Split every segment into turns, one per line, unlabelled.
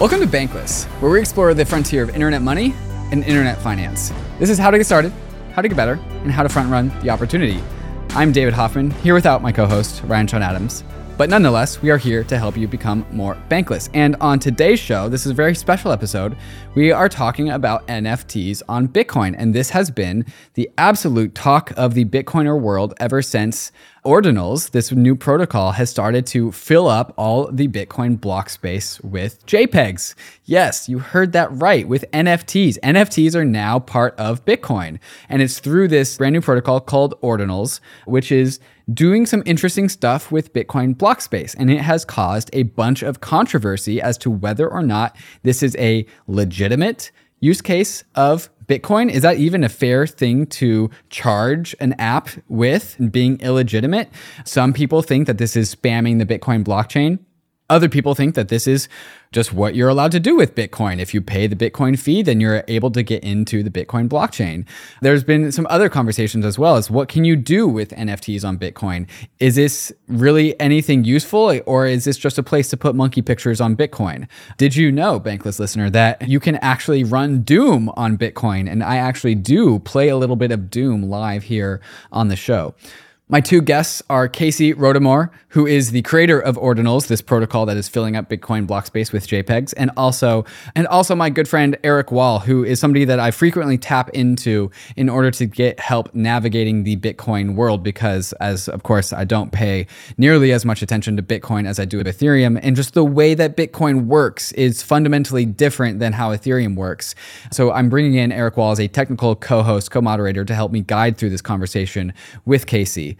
Welcome to Bankless, where we explore the frontier of internet money and internet finance. This is how to get started, how to get better, and how to front run the opportunity. I'm David Hoffman, here without my co host, Ryan Sean Adams. But nonetheless, we are here to help you become more bankless. And on today's show, this is a very special episode. We are talking about NFTs on Bitcoin. And this has been the absolute talk of the Bitcoiner world ever since Ordinals, this new protocol, has started to fill up all the Bitcoin block space with JPEGs. Yes, you heard that right with NFTs. NFTs are now part of Bitcoin. And it's through this brand new protocol called Ordinals, which is doing some interesting stuff with Bitcoin block space. And it has caused a bunch of controversy as to whether or not this is a legitimate use case of Bitcoin. Is that even a fair thing to charge an app with being illegitimate? Some people think that this is spamming the Bitcoin blockchain. Other people think that this is just what you're allowed to do with Bitcoin. If you pay the Bitcoin fee, then you're able to get into the Bitcoin blockchain. There's been some other conversations as well as what can you do with NFTs on Bitcoin? Is this really anything useful or is this just a place to put monkey pictures on Bitcoin? Did you know, Bankless listener, that you can actually run Doom on Bitcoin? And I actually do play a little bit of Doom live here on the show. My two guests are Casey Rodarmor, who is the creator of Ordinals, this protocol that is filling up Bitcoin block space with JPEGs, and also and also my good friend Eric Wall, who is somebody that I frequently tap into in order to get help navigating the Bitcoin world because as of course I don't pay nearly as much attention to Bitcoin as I do with Ethereum, and just the way that Bitcoin works is fundamentally different than how Ethereum works. So I'm bringing in Eric Wall as a technical co-host, co-moderator to help me guide through this conversation with Casey.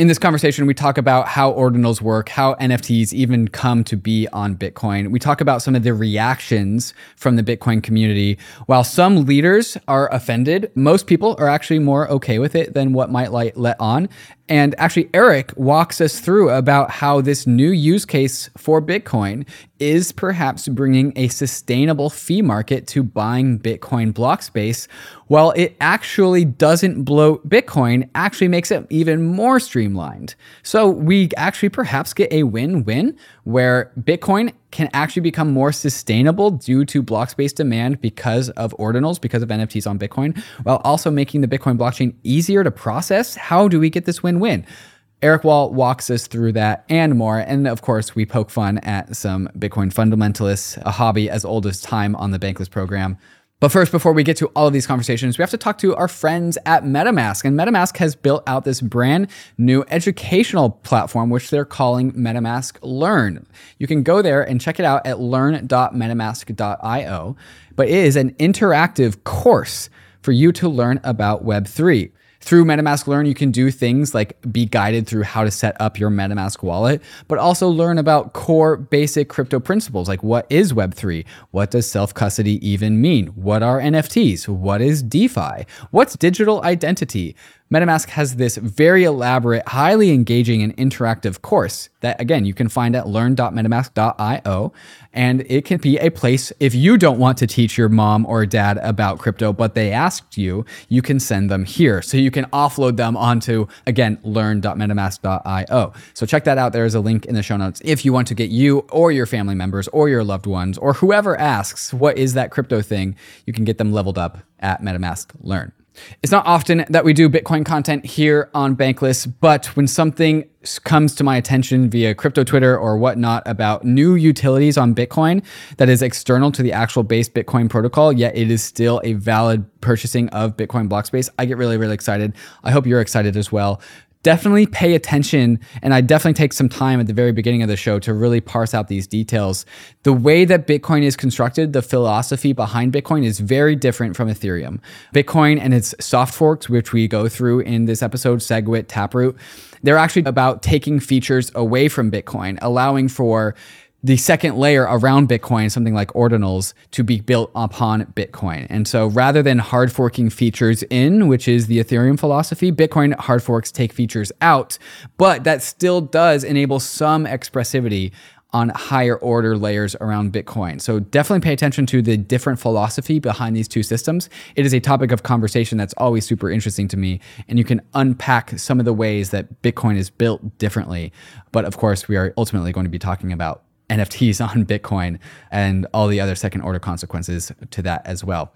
In this conversation, we talk about how ordinals work, how NFTs even come to be on Bitcoin. We talk about some of the reactions from the Bitcoin community. While some leaders are offended, most people are actually more okay with it than what might let on. And actually, Eric walks us through about how this new use case for Bitcoin is perhaps bringing a sustainable fee market to buying Bitcoin block space, while it actually doesn't bloat Bitcoin, actually makes it even more streamlined. So we actually perhaps get a win win where Bitcoin can actually become more sustainable due to block space demand because of ordinals, because of NFTs on Bitcoin, while also making the Bitcoin blockchain easier to process. How do we get this win win? Eric Wall walks us through that and more. And of course, we poke fun at some Bitcoin fundamentalists, a hobby as old as time on the Bankless program. But first, before we get to all of these conversations, we have to talk to our friends at MetaMask. And MetaMask has built out this brand new educational platform, which they're calling MetaMask Learn. You can go there and check it out at learn.metamask.io. But it is an interactive course for you to learn about Web3. Through MetaMask Learn, you can do things like be guided through how to set up your MetaMask wallet, but also learn about core basic crypto principles like what is Web3? What does self custody even mean? What are NFTs? What is DeFi? What's digital identity? MetaMask has this very elaborate, highly engaging, and interactive course that, again, you can find at learn.metamask.io. And it can be a place, if you don't want to teach your mom or dad about crypto, but they asked you, you can send them here. So you can offload them onto, again, learn.metamask.io. So check that out. There is a link in the show notes if you want to get you or your family members or your loved ones or whoever asks, what is that crypto thing? You can get them leveled up at MetaMask Learn. It's not often that we do Bitcoin content here on Bankless, but when something comes to my attention via crypto Twitter or whatnot about new utilities on Bitcoin that is external to the actual base Bitcoin protocol, yet it is still a valid purchasing of Bitcoin block space, I get really, really excited. I hope you're excited as well definitely pay attention and i definitely take some time at the very beginning of the show to really parse out these details. The way that bitcoin is constructed the philosophy behind bitcoin is very different from ethereum. Bitcoin and its soft forks which we go through in this episode segwit taproot they're actually about taking features away from bitcoin allowing for the second layer around Bitcoin, something like ordinals, to be built upon Bitcoin. And so rather than hard forking features in, which is the Ethereum philosophy, Bitcoin hard forks take features out, but that still does enable some expressivity on higher order layers around Bitcoin. So definitely pay attention to the different philosophy behind these two systems. It is a topic of conversation that's always super interesting to me, and you can unpack some of the ways that Bitcoin is built differently. But of course, we are ultimately going to be talking about NFTs on Bitcoin and all the other second order consequences to that as well.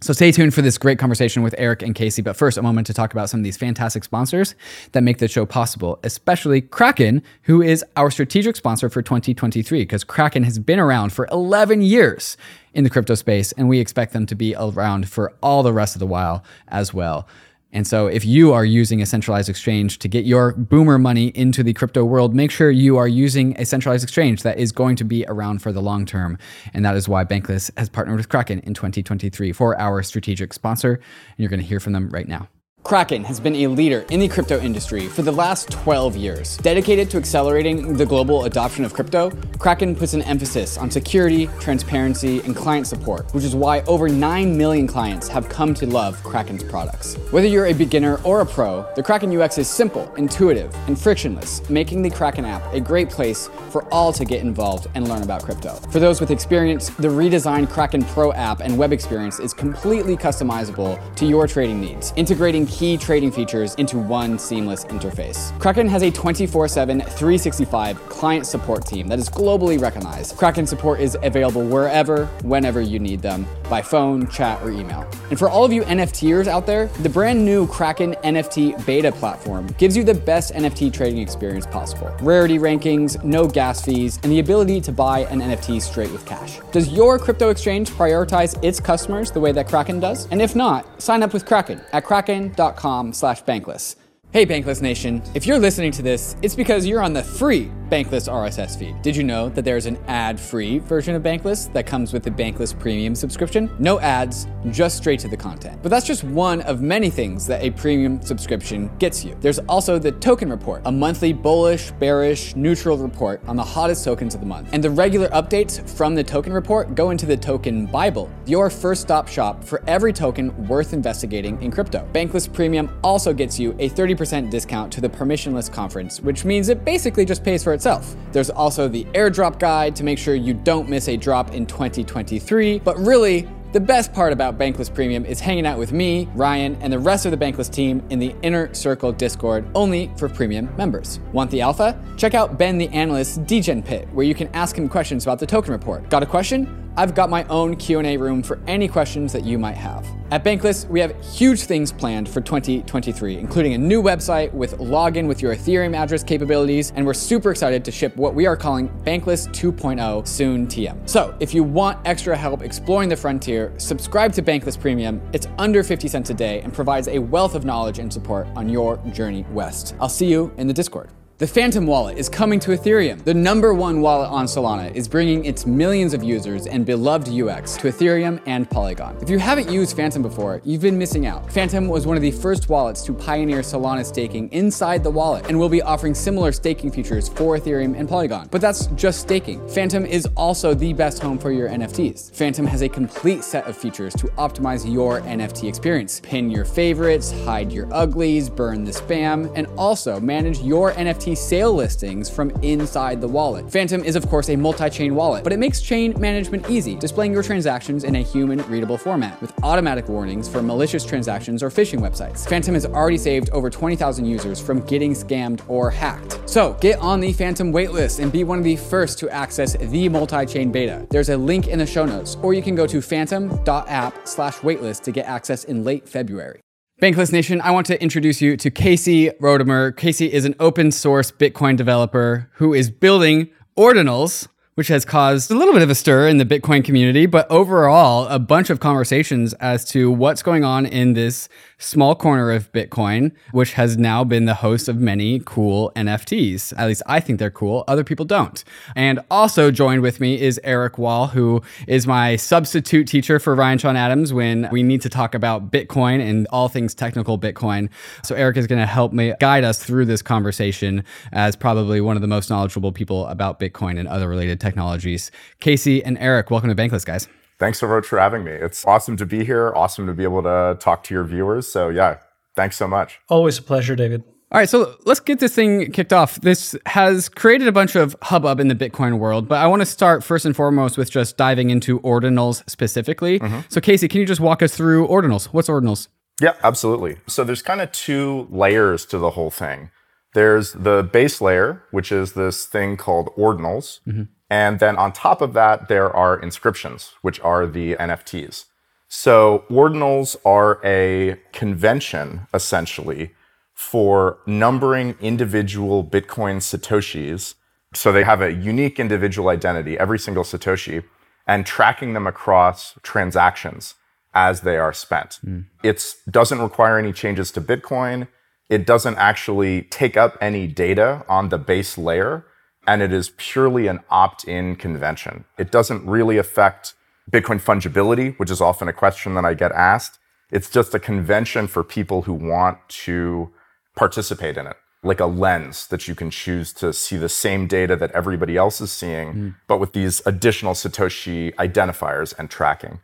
So stay tuned for this great conversation with Eric and Casey. But first, a moment to talk about some of these fantastic sponsors that make the show possible, especially Kraken, who is our strategic sponsor for 2023, because Kraken has been around for 11 years in the crypto space, and we expect them to be around for all the rest of the while as well. And so, if you are using a centralized exchange to get your boomer money into the crypto world, make sure you are using a centralized exchange that is going to be around for the long term. And that is why Bankless has partnered with Kraken in 2023 for our strategic sponsor. And you're going to hear from them right now. Kraken has been a leader in the crypto industry for the last 12 years. Dedicated to accelerating the global adoption of crypto, Kraken puts an emphasis on security, transparency, and client support, which is why over 9 million clients have come to love Kraken's products. Whether you're a beginner or a pro, the Kraken UX is simple, intuitive, and frictionless, making the Kraken app a great place for all to get involved and learn about crypto. For those with experience, the redesigned Kraken Pro app and web experience is completely customizable to your trading needs, integrating key trading features into one seamless interface. Kraken has a 24 7, 365 client support team that is globally recognized. Kraken support is available wherever, whenever you need them, by phone, chat, or email. And for all of you NFTers out there, the brand new Kraken NFT beta platform gives you the best NFT trading experience possible. Rarity rankings, no gas fees, and the ability to buy an NFT straight with cash. Does your crypto exchange prioritize its customers the way that Kraken does? And if not, sign up with Kraken at kraken.com bankless.com slash bankless. Hey, Bankless Nation. If you're listening to this, it's because you're on the free Bankless RSS feed. Did you know that there's an ad free version of Bankless that comes with the Bankless Premium subscription? No ads, just straight to the content. But that's just one of many things that a premium subscription gets you. There's also the Token Report, a monthly bullish, bearish, neutral report on the hottest tokens of the month. And the regular updates from the Token Report go into the Token Bible, your first stop shop for every token worth investigating in crypto. Bankless Premium also gets you a 30% discount to the permissionless conference, which means it basically just pays for itself. There's also the airdrop guide to make sure you don't miss a drop in 2023, but really, the best part about Bankless Premium is hanging out with me, Ryan, and the rest of the Bankless team in the Inner Circle Discord only for premium members. Want the alpha? Check out Ben the Analyst's Degen Pit, where you can ask him questions about the token report. Got a question? I've got my own Q&A room for any questions that you might have. At Bankless, we have huge things planned for 2023, including a new website with login with your Ethereum address capabilities, and we're super excited to ship what we are calling Bankless 2.0 soon TM. So, if you want extra help exploring the frontier, subscribe to Bankless Premium. It's under 50 cents a day and provides a wealth of knowledge and support on your journey west. I'll see you in the Discord. The Phantom wallet is coming to Ethereum. The number one wallet on Solana is bringing its millions of users and beloved UX to Ethereum and Polygon. If you haven't used Phantom before, you've been missing out. Phantom was one of the first wallets to pioneer Solana staking inside the wallet and will be offering similar staking features for Ethereum and Polygon. But that's just staking. Phantom is also the best home for your NFTs. Phantom has a complete set of features to optimize your NFT experience. Pin your favorites, hide your uglies, burn the spam, and also manage your NFT sale listings from inside the wallet. Phantom is, of course, a multi chain wallet, but it makes chain management easy, displaying your transactions in a human readable format with automatic warnings for malicious transactions or phishing websites. Phantom has already saved over 20,000 users from getting scammed or hacked. So get on the Phantom waitlist and be one of the first to access the multi chain beta. There's a link in the show notes, or you can go to phantom.app slash waitlist to get access in late February. Bankless Nation, I want to introduce you to Casey Rodarmor. Casey is an open source Bitcoin developer who is building ordinals which has caused a little bit of a stir in the Bitcoin community, but overall, a bunch of conversations as to what's going on in this small corner of Bitcoin, which has now been the host of many cool NFTs. At least I think they're cool, other people don't. And also joined with me is Eric Wall, who is my substitute teacher for Ryan Sean Adams when we need to talk about Bitcoin and all things technical Bitcoin. So Eric is going to help me guide us through this conversation as probably one of the most knowledgeable people about Bitcoin and other related Technologies. Casey and Eric, welcome to Bankless, guys.
Thanks so much for having me. It's awesome to be here. Awesome to be able to talk to your viewers. So, yeah, thanks so much.
Always a pleasure, David.
All right, so let's get this thing kicked off. This has created a bunch of hubbub in the Bitcoin world, but I want to start first and foremost with just diving into ordinals specifically. Mm-hmm. So, Casey, can you just walk us through ordinals? What's ordinals?
Yeah, absolutely. So, there's kind of two layers to the whole thing. There's the base layer, which is this thing called ordinals. Mm-hmm. And then on top of that, there are inscriptions, which are the NFTs. So ordinals are a convention, essentially, for numbering individual Bitcoin Satoshis. So they have a unique individual identity, every single Satoshi, and tracking them across transactions as they are spent. Mm. It doesn't require any changes to Bitcoin. It doesn't actually take up any data on the base layer, and it is purely an opt in convention. It doesn't really affect Bitcoin fungibility, which is often a question that I get asked. It's just a convention for people who want to participate in it, like a lens that you can choose to see the same data that everybody else is seeing, mm. but with these additional Satoshi identifiers and tracking.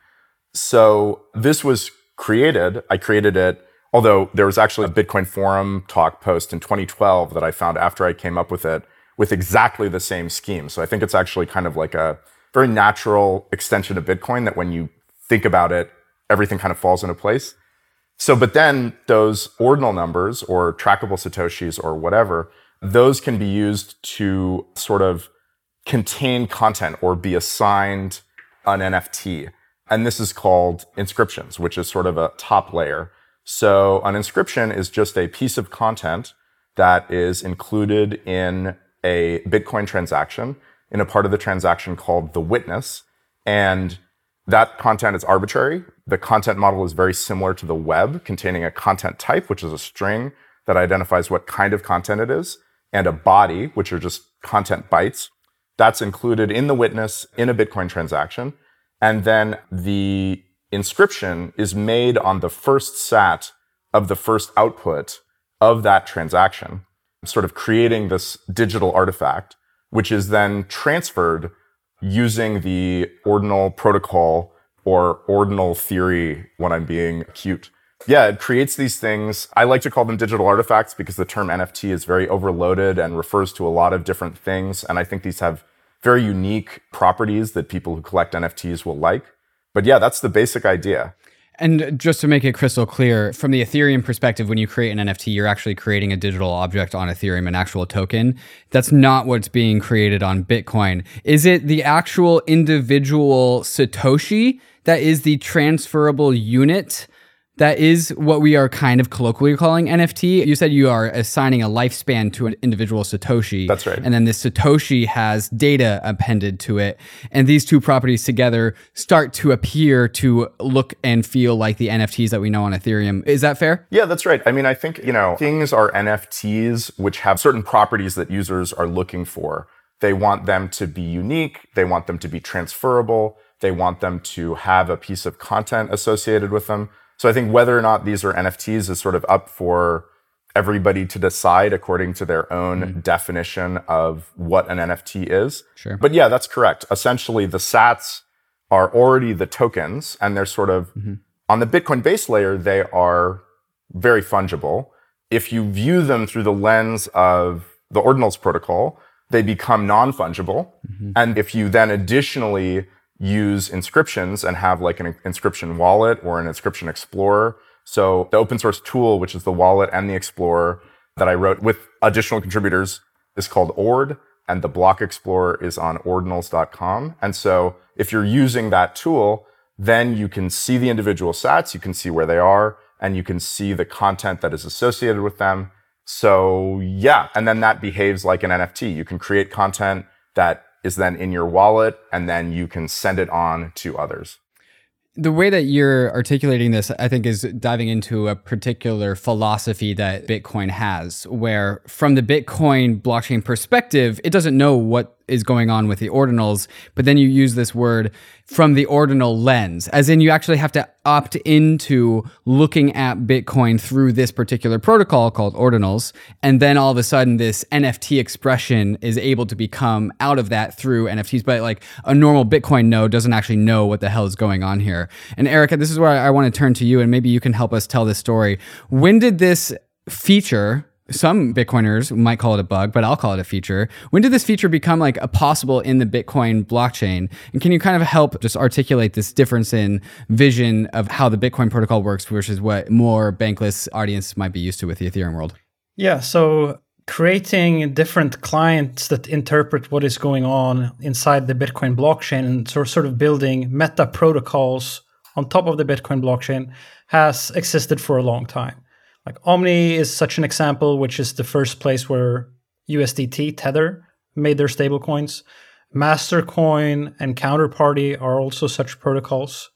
So this was created. I created it, although there was actually a Bitcoin forum talk post in 2012 that I found after I came up with it with exactly the same scheme. So I think it's actually kind of like a very natural extension of Bitcoin that when you think about it, everything kind of falls into place. So, but then those ordinal numbers or trackable Satoshis or whatever, those can be used to sort of contain content or be assigned an NFT. And this is called inscriptions, which is sort of a top layer. So an inscription is just a piece of content that is included in a Bitcoin transaction in a part of the transaction called the witness. And that content is arbitrary. The content model is very similar to the web, containing a content type, which is a string that identifies what kind of content it is, and a body, which are just content bytes. That's included in the witness in a Bitcoin transaction. And then the inscription is made on the first sat of the first output of that transaction, sort of creating this digital artifact, which is then transferred using the ordinal protocol or ordinal theory when I'm being cute. Yeah, it creates these things. I like to call them digital artifacts because the term NFT is very overloaded and refers to a lot of different things. And I think these have very unique properties that people who collect NFTs will like. But yeah, that's the basic idea.
And just to make it crystal clear, from the Ethereum perspective, when you create an NFT, you're actually creating a digital object on Ethereum, an actual token. That's not what's being created on Bitcoin. Is it the actual individual Satoshi that is the transferable unit? That is what we are kind of colloquially calling NFT. You said you are assigning a lifespan to an individual Satoshi.
That's right.
And then this Satoshi has data appended to it. And these two properties together start to appear to look and feel like the NFTs that we know on Ethereum. Is that fair?
Yeah, that's right. I mean, I think, you know, things are NFTs which have certain properties that users are looking for. They want them to be unique, they want them to be transferable, they want them to have a piece of content associated with them. So I think whether or not these are NFTs is sort of up for everybody to decide according to their own mm-hmm. definition of what an NFT is.
Sure.
But yeah, that's correct. Essentially, the sats are already the tokens and they're sort of mm-hmm. on the Bitcoin base layer, they are very fungible. If you view them through the lens of the ordinals protocol, they become non fungible. Mm-hmm. And if you then additionally use inscriptions and have like an inscription wallet or an inscription explorer. So the open source tool, which is the wallet and the explorer that I wrote with additional contributors is called Ord and the block explorer is on ordinals.com. And so if you're using that tool, then you can see the individual sats, you can see where they are, and you can see the content that is associated with them. So yeah, and then that behaves like an NFT. You can create content that is then in your wallet and then you can send it on to others.
The way that you're articulating this, I think, is diving into a particular philosophy that Bitcoin has, where from the Bitcoin blockchain perspective, it doesn't know what is going on with the ordinals, but then you use this word from the ordinal lens, as in you actually have to opt into looking at Bitcoin through this particular protocol called ordinals. And then all of a sudden, this NFT expression is able to become out of that through NFTs. But like a normal Bitcoin node doesn't actually know what the hell is going on here. And Erica, this is where I want to turn to you, and maybe you can help us tell this story. When did this feature some Bitcoiners might call it a bug, but I'll call it a feature. When did this feature become like a possible in the Bitcoin blockchain? And can you kind of help just articulate this difference in vision of how the Bitcoin protocol works versus what more bankless audience might be used to with the Ethereum world?
Yeah. So creating different clients that interpret what is going on inside the Bitcoin blockchain and sort of building meta protocols on top of the Bitcoin blockchain has existed for a long time. Like Omni is such an example, which is the first place where USDT Tether made their stablecoins. Mastercoin and Counterparty are also such protocols.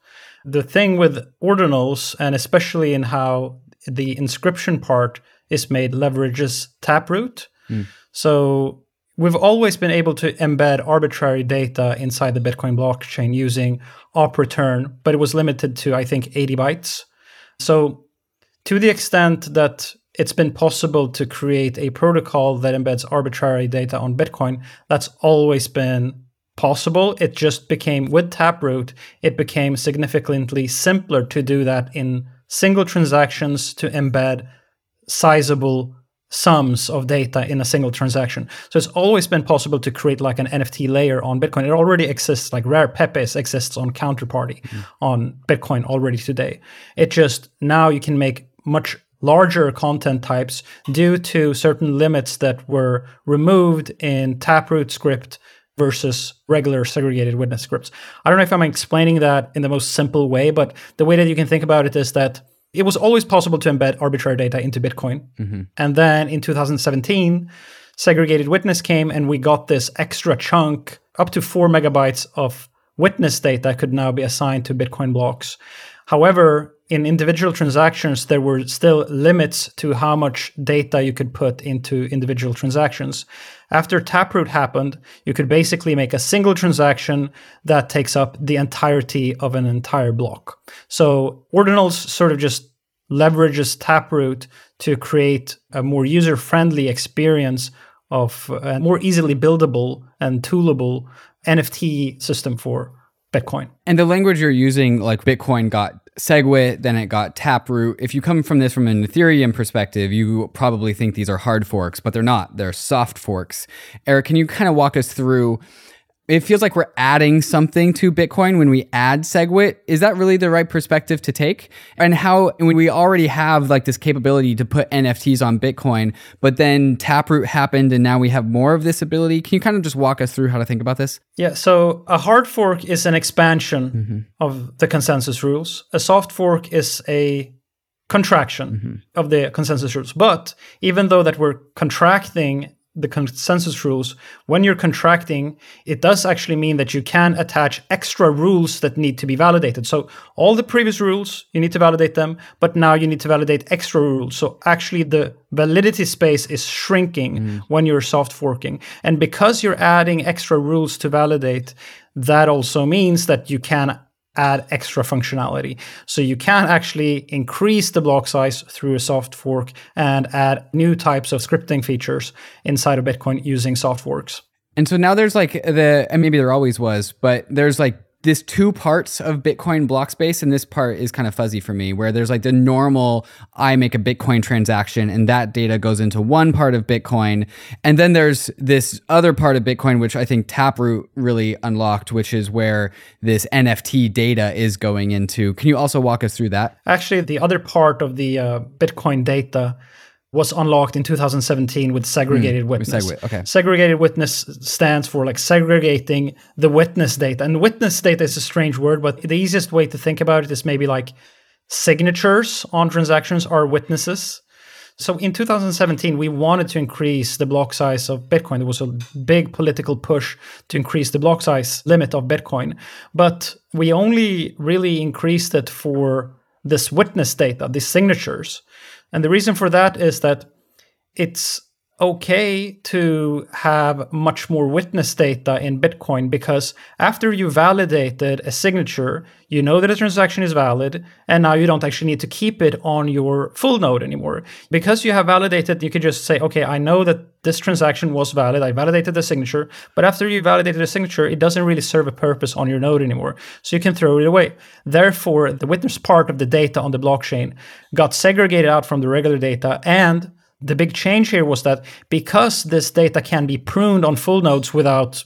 The thing with ordinals, and especially in how the inscription part is made, leverages Taproot. Mm. So we've always been able to embed arbitrary data inside the Bitcoin blockchain using op return, but it was limited to, I think, 80 bytes. So, to the extent that it's been possible to create a protocol that embeds arbitrary data on Bitcoin. That's always been possible. It just became, with Taproot, it became significantly simpler to do that in single transactions to embed sizable sums of data in a single transaction. So it's always been possible to create like an NFT layer on Bitcoin. It already exists, like Rare Pepes exists on Counterparty mm. on Bitcoin already today. It just now you can make much larger content types due to certain limits that were removed in Taproot script versus regular segregated witness scripts. I don't know if I'm explaining that in the most simple way, but the way that you can think about it is that it was always possible to embed arbitrary data into Bitcoin. Mm-hmm. And then in 2017, segregated witness came and we got this extra chunk up to four megabytes of witness data could now be assigned to Bitcoin blocks. However, in individual transactions, there were still limits to how much data you could put into individual transactions. After Taproot happened, you could basically make a single transaction that takes up the entirety of an entire block. So Ordinals sort of just leverages Taproot to create a more user friendly experience of a more easily buildable and toolable NFT system for Bitcoin.
And the language you're using, like Bitcoin got SegWit, then it got Taproot. If you come from this from an Ethereum perspective, you probably think these are hard forks, but they're not. They're soft forks. Eric, can you kind of walk us through it feels like we're adding something to Bitcoin when we add SegWit. Is that really the right perspective to take? And how when we already have like this capability to put NFTs on Bitcoin, but then Taproot happened and now we have more of this ability. Can you kind of just walk us through how to think about this?
Yeah, so a hard fork is an expansion mm-hmm. of the consensus rules. A soft fork is a contraction mm-hmm. of the consensus rules. But even though that we're contracting the consensus rules, when you're contracting, it does actually mean that you can attach extra rules that need to be validated. So all the previous rules, you need to validate them, but now you need to validate extra rules. So actually the validity space is shrinking mm. when you're soft forking. And because you're adding extra rules to validate, that also means that you can add extra functionality. So you can actually increase the block size through a soft fork and add new types of scripting features inside of Bitcoin using soft forks.
And so now there's like the, and maybe there always was, but there's like this two parts of Bitcoin block space, and this part is kind of fuzzy for me, where there's like the normal I make a Bitcoin transaction and that data goes into one part of Bitcoin. And then there's this other part of Bitcoin, which I think Taproot really unlocked, which is where this NFT data is going into. Can you also walk us through that?
Actually, the other part of the uh, Bitcoin data was unlocked in 2017 with segregated mm, witness. With okay. Segregated witness stands for like segregating the witness data. And witness data is a strange word, but the easiest way to think about it is maybe like signatures on transactions are witnesses. So in 2017, we wanted to increase the block size of Bitcoin. There was a big political push to increase the block size limit of Bitcoin, but we only really increased it for this witness data, these signatures. And the reason for that is that it's okay to have much more witness data in Bitcoin because after you validated a signature, you know that a transaction is valid, and now you don't actually need to keep it on your full node anymore. Because you have validated, you can just say, okay, I know that this transaction was valid. I validated the signature, but after you validated the signature, it doesn't really serve a purpose on your node anymore. So you can throw it away. Therefore, the witness part of the data on the blockchain got segregated out from the regular data and the big change here was that because this data can be pruned on full nodes without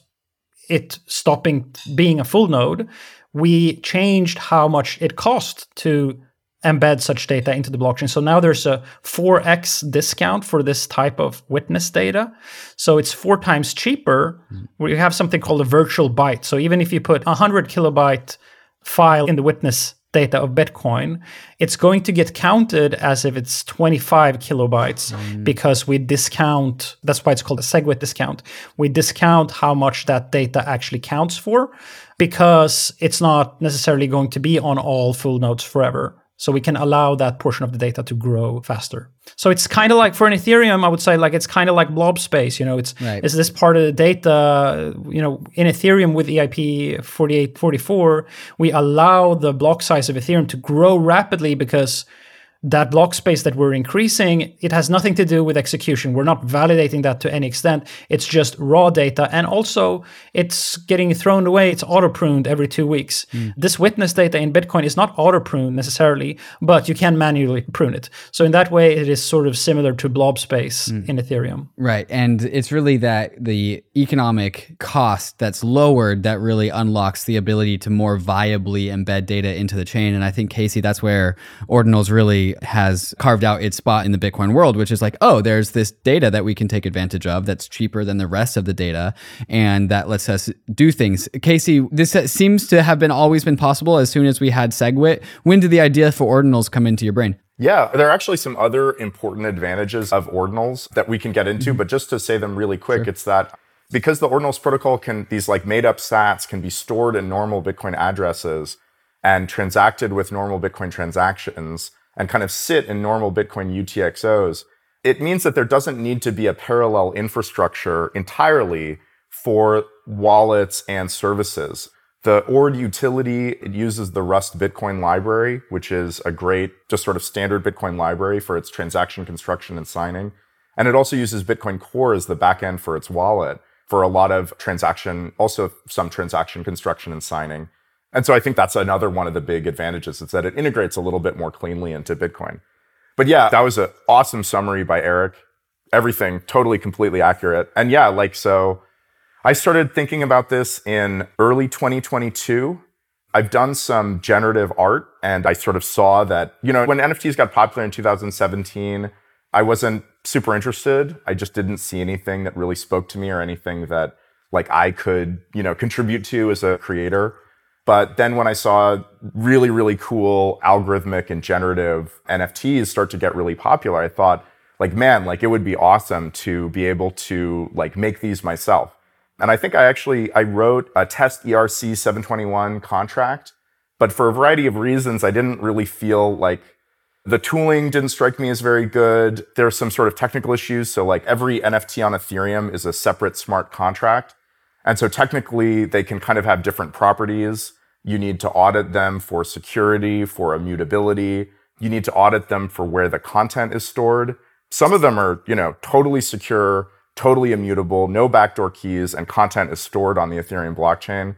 it stopping being a full node, we changed how much it cost to embed such data into the blockchain. So now there's a 4x discount for this type of witness data. So it's four times cheaper. Mm. We have something called a virtual byte. So even if you put a 100 kilobyte file in the witness data of Bitcoin, it's going to get counted as if it's 25 kilobytes mm. because we discount, that's why it's called a SegWit discount. We discount how much that data actually counts for because it's not necessarily going to be on all full nodes forever. So we can allow that portion of the data to grow faster. So it's kind of like for an Ethereum, I would say like it's kind of like blob space. You know, it's right. is this part of the data. You know, in Ethereum with EIP 4844, we allow the block size of Ethereum to grow rapidly because that block space that we're increasing, it has nothing to do with execution. We're not validating that to any extent. It's just raw data. And also, it's getting thrown away. It's auto pruned every two weeks. Mm. This witness data in Bitcoin is not auto pruned necessarily, but you can manually prune it. So, in that way, it is sort of similar to blob space mm. in Ethereum.
Right. And it's really that the economic cost that's lowered that really unlocks the ability to more viably embed data into the chain. And I think, Casey, that's where Ordinals really has carved out its spot in the Bitcoin world, which is like, oh, there's this data that we can take advantage of that's cheaper than the rest of the data, and that lets us do things. Casey, this seems to have been always been possible as soon as we had SegWit. When did the idea for ordinals come into your brain?
Yeah, there are actually some other important advantages of ordinals that we can get into, mm-hmm. but just to say them really quick, sure. it's that because the ordinals protocol can these like made up sats can be stored in normal bitcoin addresses and transacted with normal bitcoin transactions and kind of sit in normal Bitcoin UTXOs, it means that there doesn't need to be a parallel infrastructure entirely for wallets and services. The ORD utility, it uses the Rust Bitcoin library, which is a great, just sort of standard Bitcoin library for its transaction construction and signing. And it also uses Bitcoin Core as the backend for its wallet for a lot of transaction, also some transaction construction and signing. And so I think that's another one of the big advantages is that it integrates a little bit more cleanly into Bitcoin. But yeah, that was an awesome summary by Eric. Everything totally completely accurate. And yeah, like so I started thinking about this in early 2022. I've done some generative art and I sort of saw that, you know, when NFTs got popular in 2017, I wasn't super interested. I just didn't see anything that really spoke to me or anything that like I could, you know, contribute to as a creator. But then when I saw really, really cool algorithmic and generative NFTs start to get really popular, I thought, like, man, like it would be awesome to be able to like make these myself. And I think I actually I wrote a test ERC 721 contract, but for a variety of reasons, I didn't really feel like the tooling didn't strike me as very good. There are some sort of technical issues. So like every NFT on Ethereum is a separate smart contract. And so technically, they can kind of have different properties. You need to audit them for security, for immutability. You need to audit them for where the content is stored. Some of them are, you know, totally secure, totally immutable, no backdoor keys, and content is stored on the Ethereum blockchain.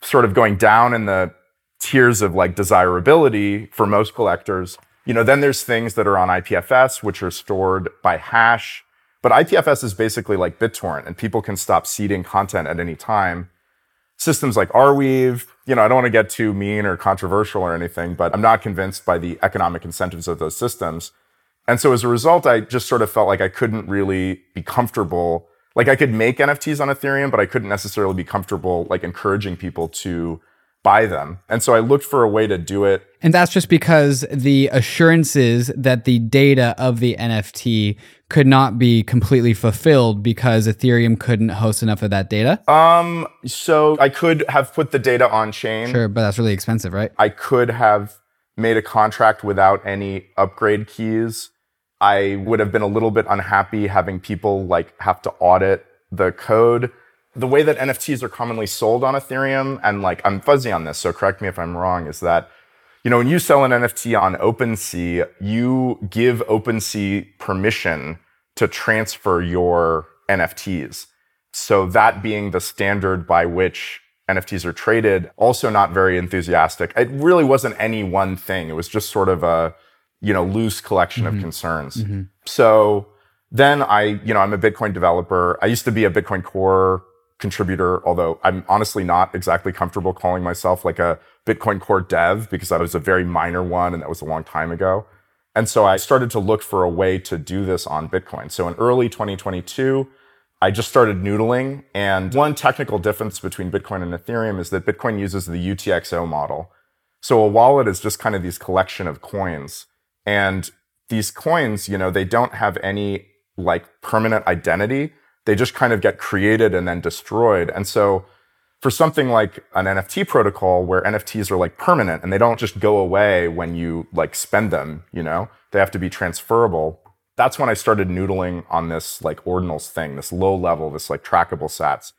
Sort of going down in the tiers of like desirability for most collectors. You know, then there's things that are on IPFS, which are stored by hash but IPFS is basically like BitTorrent, and people can stop seeding content at any time. Systems like Arweave, you know, I don't want to get too mean or controversial or anything, but I'm not convinced by the economic incentives of those systems. And so as a result, I just sort of felt like I couldn't really be comfortable. Like I could make NFTs on Ethereum, but I couldn't necessarily be comfortable like encouraging people to buy them. And so I looked for a way to do it.
And that's just because the assurances that the data of the NFT could not be completely fulfilled because Ethereum couldn't host enough of that data?
Um, so I could have put the data on chain.
Sure, but that's really expensive, right?
I could have made a contract without any upgrade keys. I would have been a little bit unhappy having people like have to audit the code the way that NFTs are commonly sold on Ethereum, and like I'm fuzzy on this, so correct me if I'm wrong, is that you know when you sell an NFT on OpenSea, you give OpenSea permission to transfer your NFTs. So that being the standard by which NFTs are traded, also not very enthusiastic. It really wasn't any one thing. It was just sort of a you know loose collection mm-hmm. of concerns. Mm-hmm. So then I, you know, I'm a Bitcoin developer. I used to be a Bitcoin Core contributor, although I'm honestly not exactly comfortable calling myself like a Bitcoin core dev because I was a very minor one and that was a long time ago. And so I started to look for a way to do this on Bitcoin. So in early 2022, I just started noodling. And one technical difference between Bitcoin and Ethereum is that Bitcoin uses the UTXO model. So a wallet is just kind of these collection of coins. And these coins, you know, they don't have any like permanent identity. They just kind of get created and then destroyed. And so for something like an NFT protocol where NFTs are like permanent and they don't just go away when you like spend them, you know, they have to be transferable. That's when I started noodling on this like ordinals thing, this low level, this like trackable sats.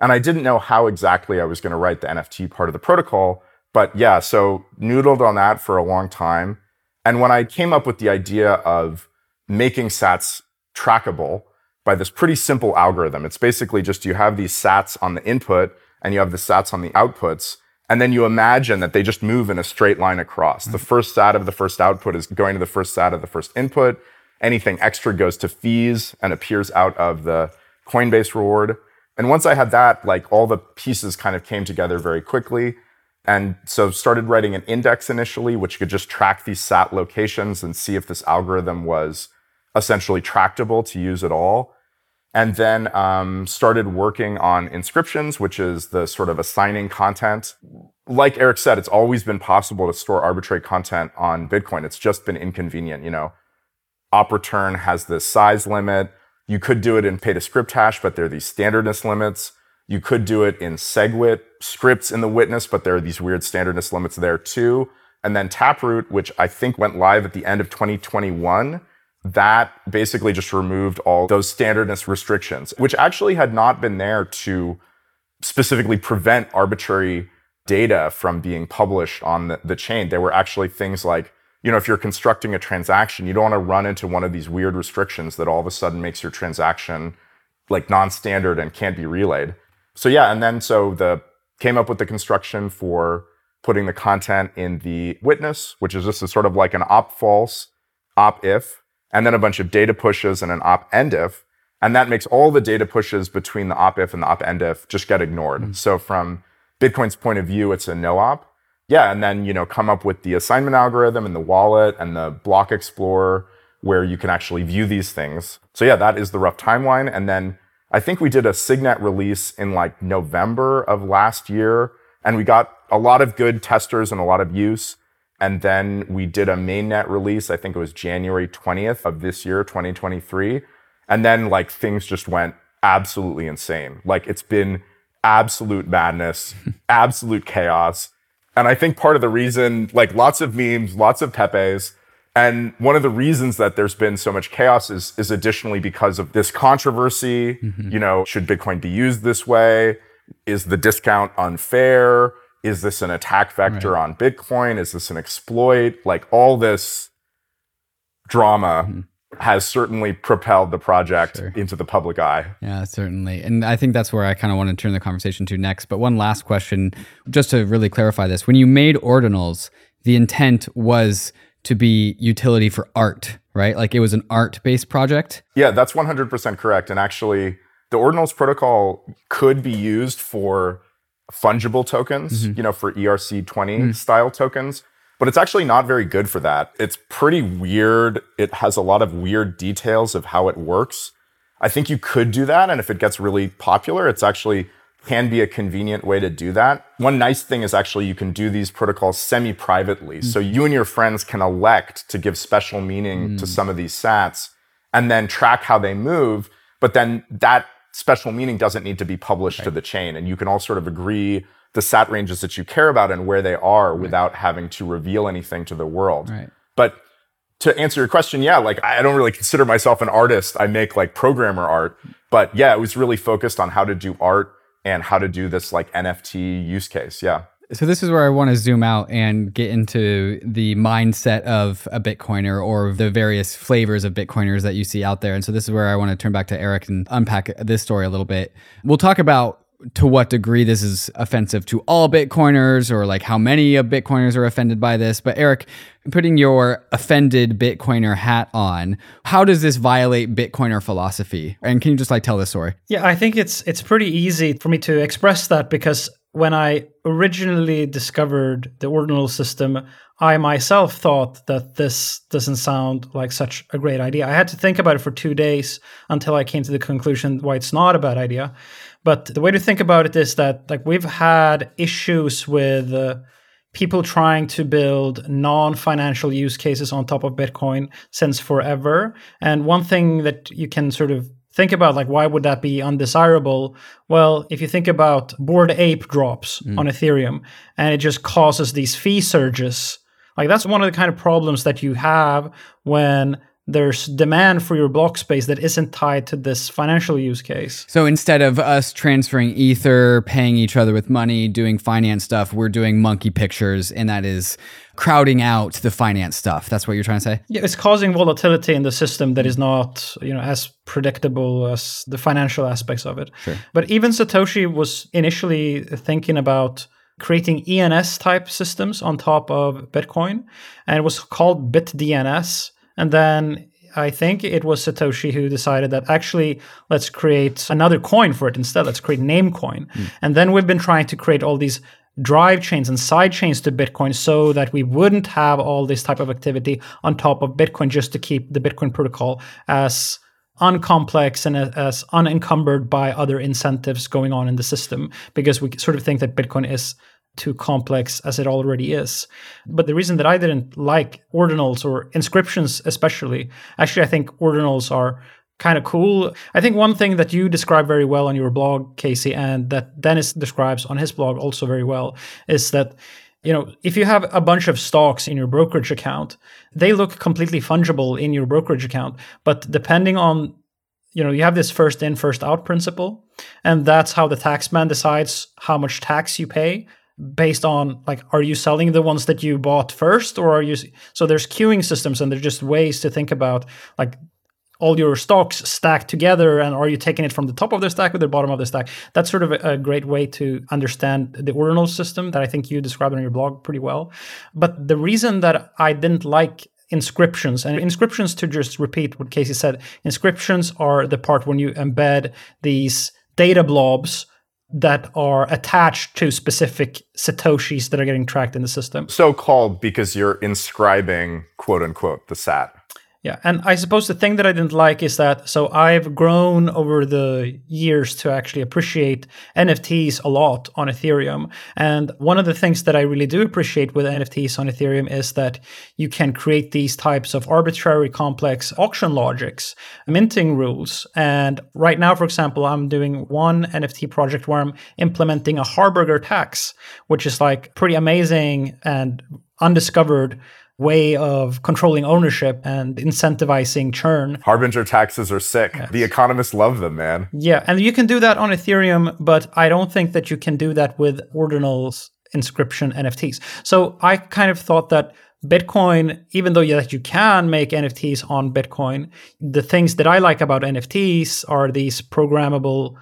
And I didn't know how exactly I was going to write the NFT part of the protocol. But yeah, so noodled on that for a long time. And when I came up with the idea of making sats trackable by this pretty simple algorithm, it's basically just you have these sats on the input and you have the sats on the outputs. And then you imagine that they just move in a straight line across. Mm-hmm. The first sat of the first output is going to the first sat of the first input. Anything extra goes to fees and appears out of the Coinbase reward. And once I had that, like all the pieces kind of came together very quickly. And so started writing an index initially, which could just track these SAT locations and see if this algorithm was essentially tractable to use at all and then um, started working on inscriptions, which is the sort of assigning content. Like Eric said, it's always been possible to store arbitrary content on Bitcoin. It's just been inconvenient. You know, op return has this size limit. You could do it in pay to script hash, but there are these standardness limits. You could do it in SegWit scripts in the witness, but there are these weird standardness limits there too. And then Taproot, which I think went live at the end of 2021 that basically just removed all those standardness restrictions, which actually had not been there to specifically prevent arbitrary data from being published on the, the chain. There were actually things like, you know, if you're constructing a transaction, you don't want to run into one of these weird restrictions that all of a sudden makes your transaction like non-standard and can't be relayed. So yeah, and then so the came up with the construction for putting the content in the witness, which is just a sort of like an op false, op if, and then a bunch of data pushes and an op end if. And that makes all the data pushes between the op if and the op end if just get ignored. Mm-hmm. So from Bitcoin's point of view, it's a no op. Yeah, and then you know come up with the assignment algorithm and the wallet and the block explorer where you can actually view these things. So yeah, that is the rough timeline. And then I think we did a Signet release in like November of last year, and we got a lot of good testers and a lot of use. And then we did a mainnet release. I think it was January 20th of this year, 2023. And then like things just went absolutely insane. Like it's been absolute madness, absolute chaos. And I think part of the reason, like lots of memes, lots of Pepes, and one of the reasons that there's been so much chaos is, is additionally because of this controversy. Mm-hmm. You know, should Bitcoin be used this way? Is the discount unfair? Is this an attack vector right. on Bitcoin? Is this an exploit? Like all this drama mm-hmm. has certainly propelled the project sure. into the public eye.
Yeah, certainly. And I think that's where I kind of want to turn the conversation to next. But one last question, just to really clarify this. When you made ordinals, the intent was to be utility for art, right? Like it was an art based project?
Yeah, that's 100% correct. And actually, the ordinals protocol could be used for fungible tokens, mm-hmm. you know, for ERC20 mm-hmm. style tokens. But it's actually not very good for that. It's pretty weird. It has a lot of weird details of how it works. I think you could do that. And if it gets really popular, it's actually can be a convenient way to do that. One nice thing is actually you can do these protocols semi privately. Mm-hmm. So you and your friends can elect to give special meaning mm. to some of these sats and then track how they move. But then that special meaning doesn't need to be published right. to the chain. And you can all sort of agree the sat ranges that you care about and where they are right. without having to reveal anything to the world.
Right.
But to answer your question, yeah, like I don't really consider myself an artist. I make like programmer art. But yeah, it was really focused on how to do art and how to do this like NFT use case. Yeah.
So this is where I want to zoom out and get into the mindset of a Bitcoiner or the various flavors of Bitcoiners that you see out there. And so this is where I want to turn back to Eric and unpack this story a little bit. We'll talk about to what degree this is offensive to all Bitcoiners or like how many of Bitcoiners are offended by this. But Eric, putting your offended Bitcoiner hat on, how does this violate Bitcoiner philosophy? And can you just like tell this story?
Yeah, I think it's it's pretty easy for me to express that because when I originally discovered the ordinal system, I myself thought that this doesn't sound like such a great idea. I had to think about it for two days until I came to the conclusion why it's not a bad idea. But the way to think about it is that like we've had issues with uh, people trying to build non-financial use cases on top of Bitcoin since forever. And one thing that you can sort of think about like why would that be undesirable well if you think about bored ape drops mm. on ethereum and it just causes these fee surges like that's one of the kind of problems that you have when there's demand for your block space that isn't tied to this financial use case.
So instead of us transferring ether, paying each other with money, doing finance stuff, we're doing monkey pictures and that is crowding out the finance stuff. That's what you're trying to say?
Yeah, it's causing volatility in the system that is not, you know, as predictable as the financial aspects of it. Sure. But even Satoshi was initially thinking about creating ENS type systems on top of Bitcoin, and it was called BitDNS. And then I think it was Satoshi who decided that actually let's create another coin for it instead. Let's create Namecoin. Mm. And then we've been trying to create all these drive chains and side chains to Bitcoin so that we wouldn't have all this type of activity on top of Bitcoin just to keep the Bitcoin protocol as uncomplex and as unencumbered by other incentives going on in the system because we sort of think that Bitcoin is too complex as it already is. But the reason that I didn't like ordinals or inscriptions, especially, actually, I think ordinals are kind of cool. I think one thing that you describe very well on your blog, Casey, and that Dennis describes on his blog also very well is that you know, if you have a bunch of stocks in your brokerage account, they look completely fungible in your brokerage account, but depending on you know, you have this first in, first out principle, and that's how the taxman decides how much tax you pay based on like are you selling the ones that you bought first or are you so there's queuing systems and there's just ways to think about like all your stocks stacked together and are you taking it from the top of the stack or the bottom of the stack? That's sort of a, a great way to understand the ordinal system that i think you described on your blog pretty well. But the reason that i didn't like inscriptions and inscriptions to just repeat what casey said inscriptions are the part when you embed these data blobs that are attached to specific satoshis that are getting tracked in the system.
So called because you're inscribing quote unquote the sat.
Yeah, and I suppose the thing that I didn't like is that so I've grown over the years to actually appreciate NFTs a lot on Ethereum. And one of the things that I really do appreciate with NFTs on Ethereum is that you can create these types of arbitrary complex auction logics, minting rules. And right now, for example, I'm doing one NFT project where I'm implementing a Harberger tax, which is like pretty amazing and undiscovered way of controlling ownership and incentivizing churn.
Harberger taxes are sick. Yes. The economists love them, man.
Yeah, and you can do that on Ethereum, but I don't think that you can do that with ordinals inscription NFTs. So I kind of thought that Bitcoin, even though yeah, you can make NFTs on Bitcoin, the things that I like about NFTs are these programmable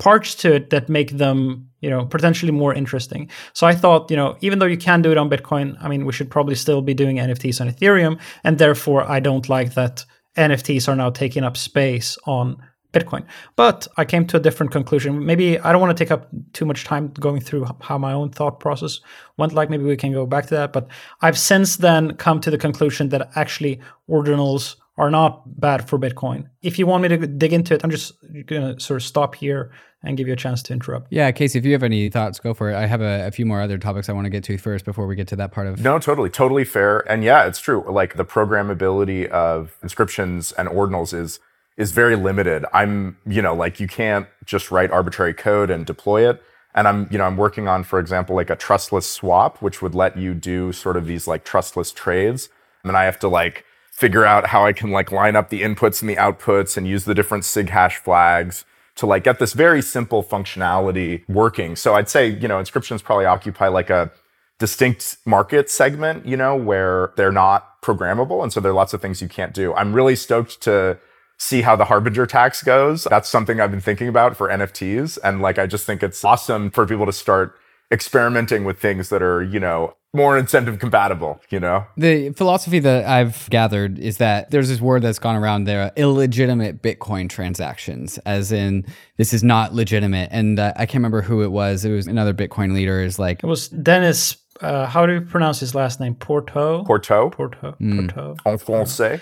parts to it that make them you know potentially more interesting. So i thought you know even though you can do it on bitcoin i mean we should probably still be doing nfts on ethereum and therefore i don't like that nfts are now taking up space on bitcoin. But i came to a different conclusion. Maybe i don't want to take up too much time going through how my own thought process went like. Maybe we can go back to that. But i've since then come to the conclusion that actually ordinals are not bad for bitcoin if you want me to dig into it i'm just going to sort of stop here and give you a chance to interrupt.
Yeah, Casey, if you have any thoughts, go for it. I have a, a, few more other topics I want to get to first before we get to that part of.
No, totally, totally fair. And yeah, it's true. Like the programmability of inscriptions and ordinals is is very limited. I'm, you know, like you can't just write arbitrary code and deploy it. And I'm, you know, I'm working on, for example, like a trustless swap, which would let you do sort of these like trustless trades. And then I have to like figure out how I can like line up the inputs and the outputs and use the different SIG hash flags to like get this very simple functionality working. So I'd say, you know, inscriptions probably occupy like a distinct market segment, you know, where they're not programmable. And so there are lots of things you can't do. I'm really stoked to see how the Harberger tax goes. That's something I've been thinking about for NFTs. And like, I just think it's awesome for people to start experimenting with things that are, you know, more incentive compatible, you know?
The philosophy that I've gathered is that there's this word that's gone around there illegitimate Bitcoin transactions, as in this is not legitimate. And uh, I can't remember who it was. It was another Bitcoin leader is like,
It was Dennis. Uh, how do you pronounce his last name? Porto.
Porto,
Porto.
Mm.
Porto.
en français.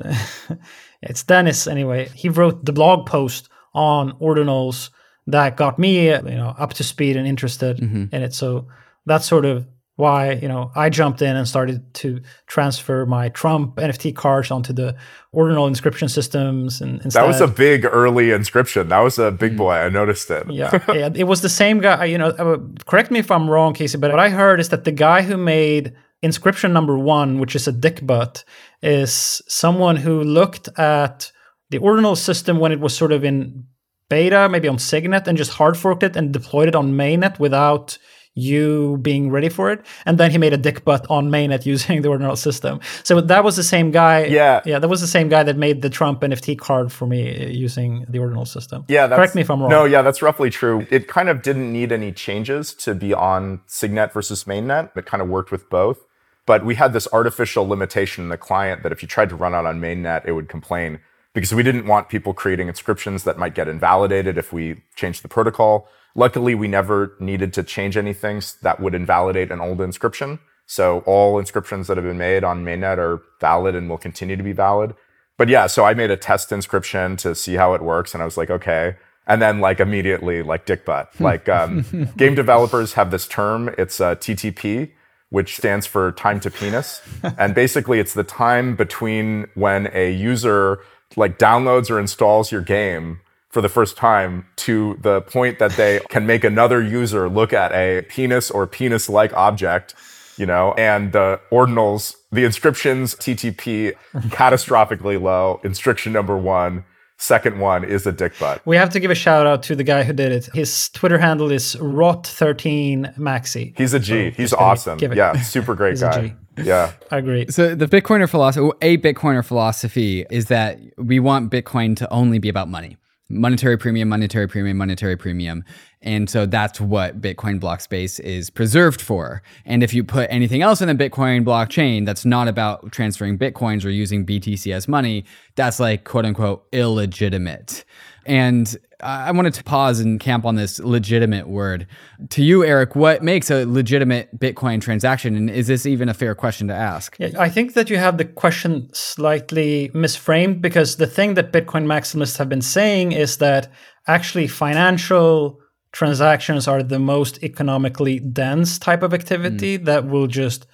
It's Dennis anyway. He wrote the blog post on ordinals that got me, you know, up to speed and interested in it. So that's sort of why you know I jumped in and started to transfer my Trump NFT cards onto the ordinal inscription systems. And instead,
That was a big early inscription. That was a big boy. I noticed it.
yeah, yeah, it was the same guy. You know, uh, correct me if I'm wrong, Casey, but what I heard is that the guy who made inscription number one, which is a dick butt, is someone who looked at the ordinal system when it was sort of in beta, maybe on Signet, and just hard forked it and deployed it on mainnet without you being ready for it. And then he made a dick butt on mainnet using the ordinal system. So that was the same guy.
Yeah.
Yeah, that was the same guy that made the Trump NFT card for me uh, using the ordinal system.
Yeah,
Correct me if I'm wrong.
No, yeah, that's roughly true. It kind of didn't need any changes to be on Signet versus Mainnet. It kind of worked with both. But we had this artificial limitation in the client that if you tried to run out on Mainnet, it would complain because we didn't want people creating inscriptions that might get invalidated if we changed the protocol. Luckily, we never needed to change anything that would invalidate an old inscription. So all inscriptions that have been made on Mainnet are valid and will continue to be valid. But yeah, so I made a test inscription to see how it works, and I was like, okay. And then like immediately like dick butt. Like um, game developers have this term. It's uh, TTP, which stands for time to penis, and basically it's the time between when a user like downloads or installs your game for the first time to the point that they can make another user look at a penis or penis-like object you know, and the ordinals, the inscriptions TTP catastrophically low. Inscription number one. Second one is a dick butt.
We have to give a shout out to the guy who did it. His Twitter handle is rot13maxi.
He's a G.
So
He's awesome. Yeah, super great guy.
G.
Yeah.
I agree.
So the Bitcoiner philosophy, a Bitcoiner philosophy is that we want Bitcoin to only be about money. Monetary premium, monetary premium, monetary premium. And so that's what Bitcoin block space is preserved for. And if you put anything else in the Bitcoin blockchain that's not about transferring Bitcoins or using BTC as money, that's like quote unquote illegitimate. And I wanted to pause and camp on this legitimate word. To you, Eric, what makes a legitimate Bitcoin transaction? And is this even a fair question to ask?
Yeah, I think that you have the question slightly misframed because the thing that Bitcoin maximalists have been saying is that actually financial transactions are the most economically dense type of activity hmm. that will just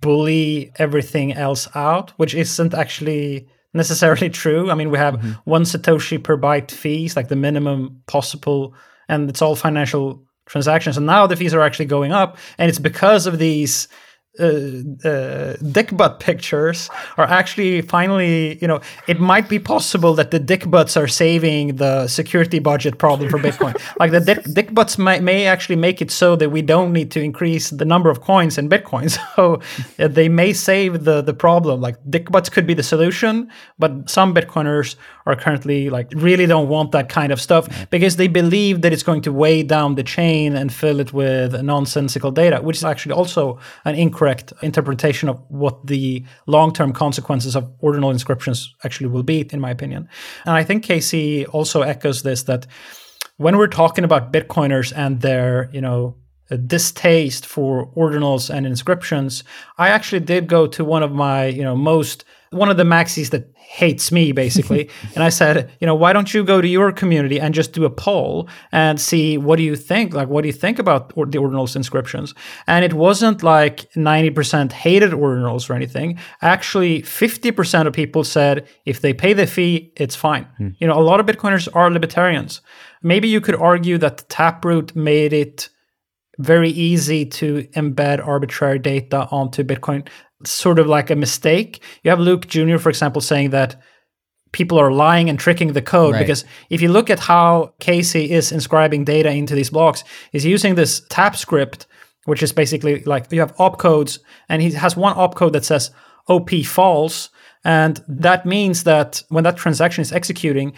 bully everything else out, which isn't actually necessarily true. I mean, we have mm-hmm. one Satoshi per byte fees, like the minimum possible, and it's all financial transactions. And now the fees are actually going up, and it's because of these uh, uh, dick butt pictures are actually finally, you know, it might be possible that the dick butts are saving the security budget problem for Bitcoin. like the dick, dick butts may, may actually make it so that we don't need to increase the number of coins in Bitcoin. So uh, they may save the the problem. Like dick butts could be the solution, but some Bitcoiners are currently like really don't want that kind of stuff because they believe that it's going to weigh down the chain and fill it with nonsensical data, which is actually also an incorrect interpretation of what the long-term consequences of ordinal inscriptions actually will be, in my opinion. And I think Casey also echoes this that when we're talking about Bitcoiners and their, you know, distaste for ordinals and inscriptions, I actually did go to one of my, you know, most one of the maxis that hates me basically, and I said, you know, why don't you go to your community and just do a poll and see what do you think? Like, what do you think about or- the ordinals inscriptions? And it wasn't like ninety percent hated ordinals or anything. Actually, fifty percent of people said if they pay the fee, it's fine. Hmm. You know, a lot of Bitcoiners are libertarians. Maybe you could argue that Taproot made it very easy to embed arbitrary data onto Bitcoin, sort of like a mistake. You have Luke Jr., for example, saying that people are lying and tricking the code
Right.
because if you look at how Casey is inscribing data into these blocks, he's using this tap script, which is basically like you have opcodes, and he has one opcode that says OP false. And that means that when that transaction is executing,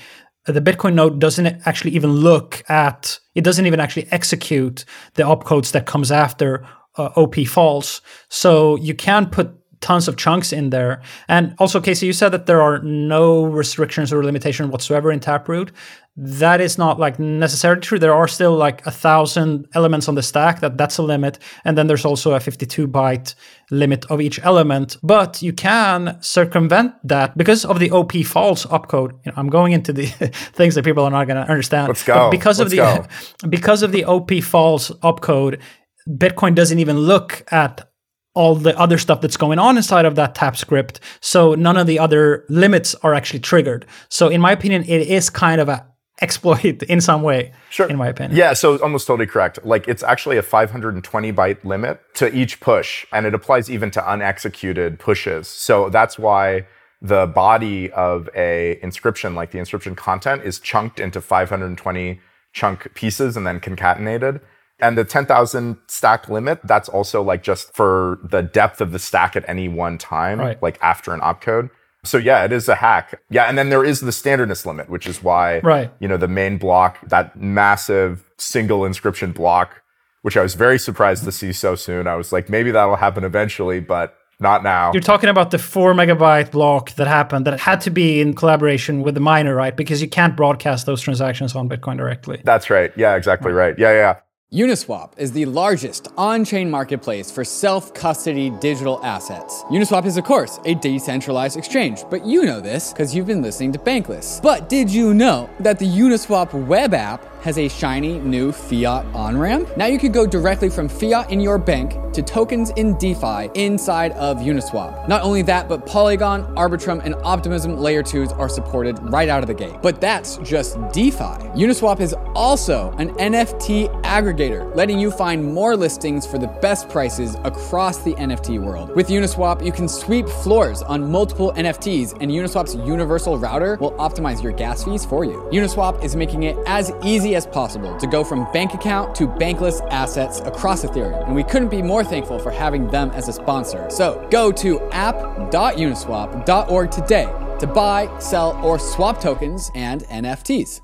the Bitcoin node doesn't actually even look at, it doesn't even actually execute the opcodes that comes after uh, OP false. So you can put tons of chunks in there. And also, Casey, you said that there are no restrictions or limitation whatsoever in Taproot. That is not like necessarily true. There are still like a thousand elements on the stack. That that's a limit, and then there's also a 52 byte limit of each element. But you can circumvent that because of the OP false opcode. You know, I'm going into the things that people are not going to understand.
Let's go.
Because
Let's
of the because of the OP false opcode, Bitcoin doesn't even look at all the other stuff that's going on inside of that tap script. So none of the other limits are actually triggered. So in my opinion, it is kind of a exploit in some way.
Sure.
In my opinion.
Yeah, so almost totally correct. Like it's actually a 520 byte limit to each push, and it applies even to unexecuted pushes. So that's why the body of a inscription, like the inscription content, is chunked into 520 chunk pieces and then concatenated. And the 10,000 stack limit, that's also like just for the depth of the stack at any one time,
Right.
like after an opcode. So yeah, it is a hack. Yeah, and then there is the standardness limit, which is why
Right.
you know the main block, that massive single inscription block, which I was very surprised to see so soon. I was like, maybe that'll happen eventually, but not now.
You're talking about the four megabyte block that happened that had to be in collaboration with the miner, right? Because you can't broadcast those transactions on Bitcoin directly.
That's right. Yeah, exactly right. Yeah, yeah.
Uniswap is the largest on chain marketplace for self custody digital assets. Uniswap is, of course, a decentralized exchange, but you know this because you've been listening to Bankless. But did you know that the Uniswap web app has a shiny new fiat on ramp? Now you could go directly from fiat in your bank to tokens in DeFi inside of Uniswap. Not only that, but Polygon, Arbitrum, and Optimism layer 2s are supported right out of the gate. But that's just DeFi. Uniswap is also an NFT aggregator, letting you find more listings for the best prices across the NFT world. With Uniswap, you can sweep floors on multiple NFTs, and Uniswap's universal router will optimize your gas fees for you. Uniswap is making it as easy as possible to go from bank account to bankless assets across Ethereum, and we couldn't be more thankful for having them as a sponsor. So go to app.uniswap.org today to buy, sell, or swap tokens and NFTs.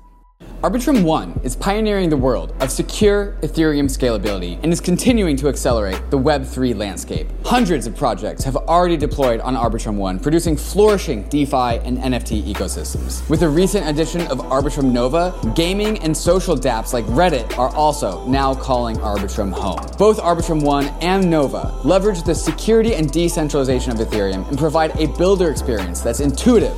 Arbitrum One is pioneering the world of secure Ethereum scalability and is continuing to accelerate the Web3 landscape. Hundreds of projects have already deployed on Arbitrum One, producing flourishing DeFi and NFT ecosystems. With the recent addition of Arbitrum Nova, gaming and social dApps like Reddit are also now calling Arbitrum home. Both Arbitrum One and Nova leverage the security and decentralization of Ethereum and provide a builder experience that's intuitive,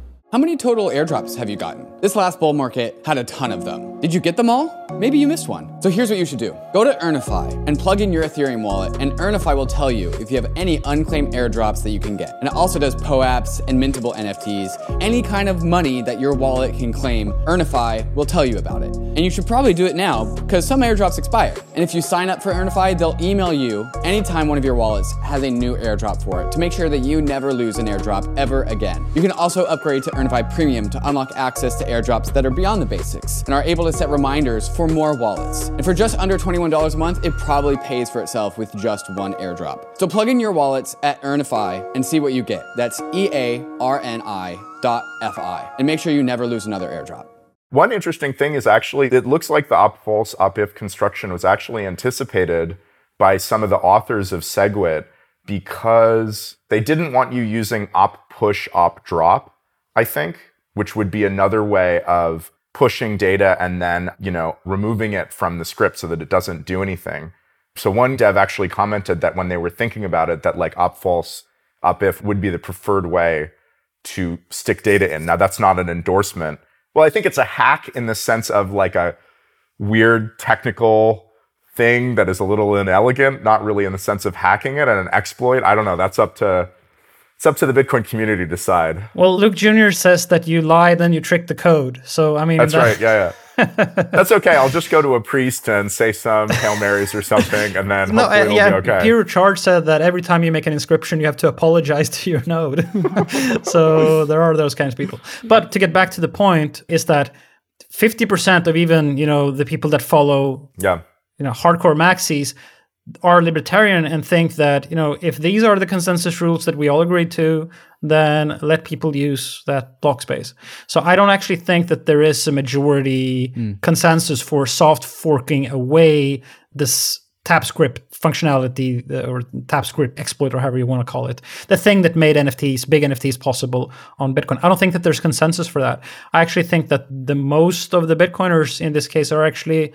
How many total airdrops have you gotten? This last bull market had a ton of them. Did you get them all? Maybe you missed one. So here's what you should do. Go to Earnifi and plug in your Ethereum wallet, and Earnifi will tell you if you have any unclaimed airdrops that you can get. And it also does POAPs and mintable NFTs. Any kind of money that your wallet can claim, Earnifi will tell you about it. And you should probably do it now because some airdrops expire. And if you sign up for Earnifi, they'll email you anytime one of your wallets has a new airdrop for it to make sure that you never lose an airdrop ever again. You can also upgrade to Earnifi Premium to unlock access to airdrops that are beyond the basics and are able to set reminders for more wallets. And for just under $21 a month, it probably pays for itself with just one airdrop. So plug in your wallets at Earnifi and see what you get. That's E A R N I dot F I. And make sure you never lose another airdrop.
One interesting thing is actually, it looks like the op false op if construction was actually anticipated by some of the authors of SegWit because they didn't want you using op push, op drop, I think, which would be another way of pushing data and then, you know, removing it from the script so that it doesn't do anything. So one dev actually commented that when they were thinking about it, that like op false, op if would be the preferred way to stick data in. Now that's not an endorsement. Well, I think it's a hack in the sense of like a weird technical thing that is a little inelegant, not really in the sense of hacking it and an exploit. I don't know. That's up to it's up to the Bitcoin community to decide.
Well, Luke Jr. says that you lie, then you trick the code. So I mean,
That's
that-
right. Yeah, yeah. That's okay. I'll just go to a priest and say some Hail Marys or something, and then
No,
hopefully
uh,
it'll
yeah,
be okay.
Peter Charge said that every time you make an inscription, you have to apologize to your node. so there are those kinds of people. But to get back to the point, is that 50% of even, you know, the people that follow
yeah.
you know hardcore maxis are libertarian and think that you know if these are the consensus rules that we all agree to then let people use that block space so i don't actually think that there is a majority hmm. consensus for soft forking away this TapScript functionality or TapScript exploit or however you want to call it, the thing that made NFTs, big NFTs possible on Bitcoin. I don't think that there's consensus for that. I actually think that the most of the Bitcoiners in this case are actually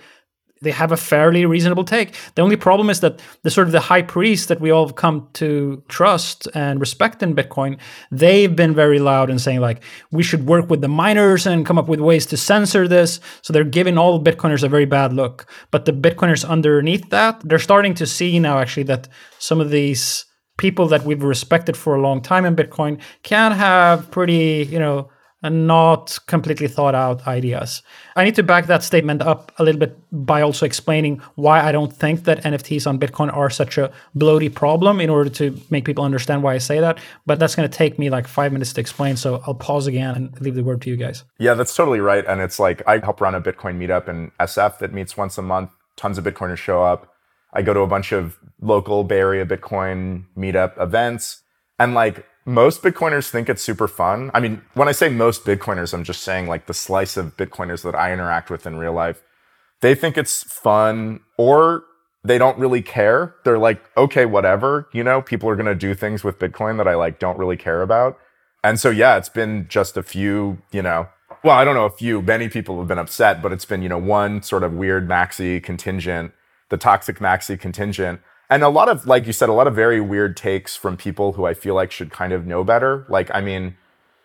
they have a fairly reasonable take. The only problem is that the sort of the high priest that we all have come to trust and respect in Bitcoin, they've been very loud in saying like we should work with the miners and come up with ways to censor this. So they're giving all Bitcoiners a very bad look. But the Bitcoiners underneath that, they're starting to see now actually that some of these people that we've respected for a long time in Bitcoin can have pretty, you know, and not completely thought out ideas. I need to back that statement up a little bit by also explaining why I don't think that NFTs on Bitcoin are such a bloaty problem in order to make people understand why I say that. But that's going to take me like five minutes to explain. So I'll pause again and leave the word to you guys.
Yeah, that's totally right. And it's like I help run a Bitcoin meetup in SF that meets once a month. Tons of Bitcoiners show up. I go to a bunch of local Bay Area Bitcoin meetup events. And like most Bitcoiners think it's super fun. I mean, when I say most Bitcoiners, I'm just saying like the slice of Bitcoiners that I interact with in real life. They think it's fun or they don't really care. They're like, okay, whatever. You know, people are going to do things with Bitcoin that I like don't really care about. And so, yeah, it's been just a few, you know, well, I don't know, a few, many people have been upset, but it's been, you know, one sort of weird maxi contingent, the toxic maxi contingent. And a lot of, like you said, a lot of very weird takes from people who I feel like should kind of know better. Like, I mean,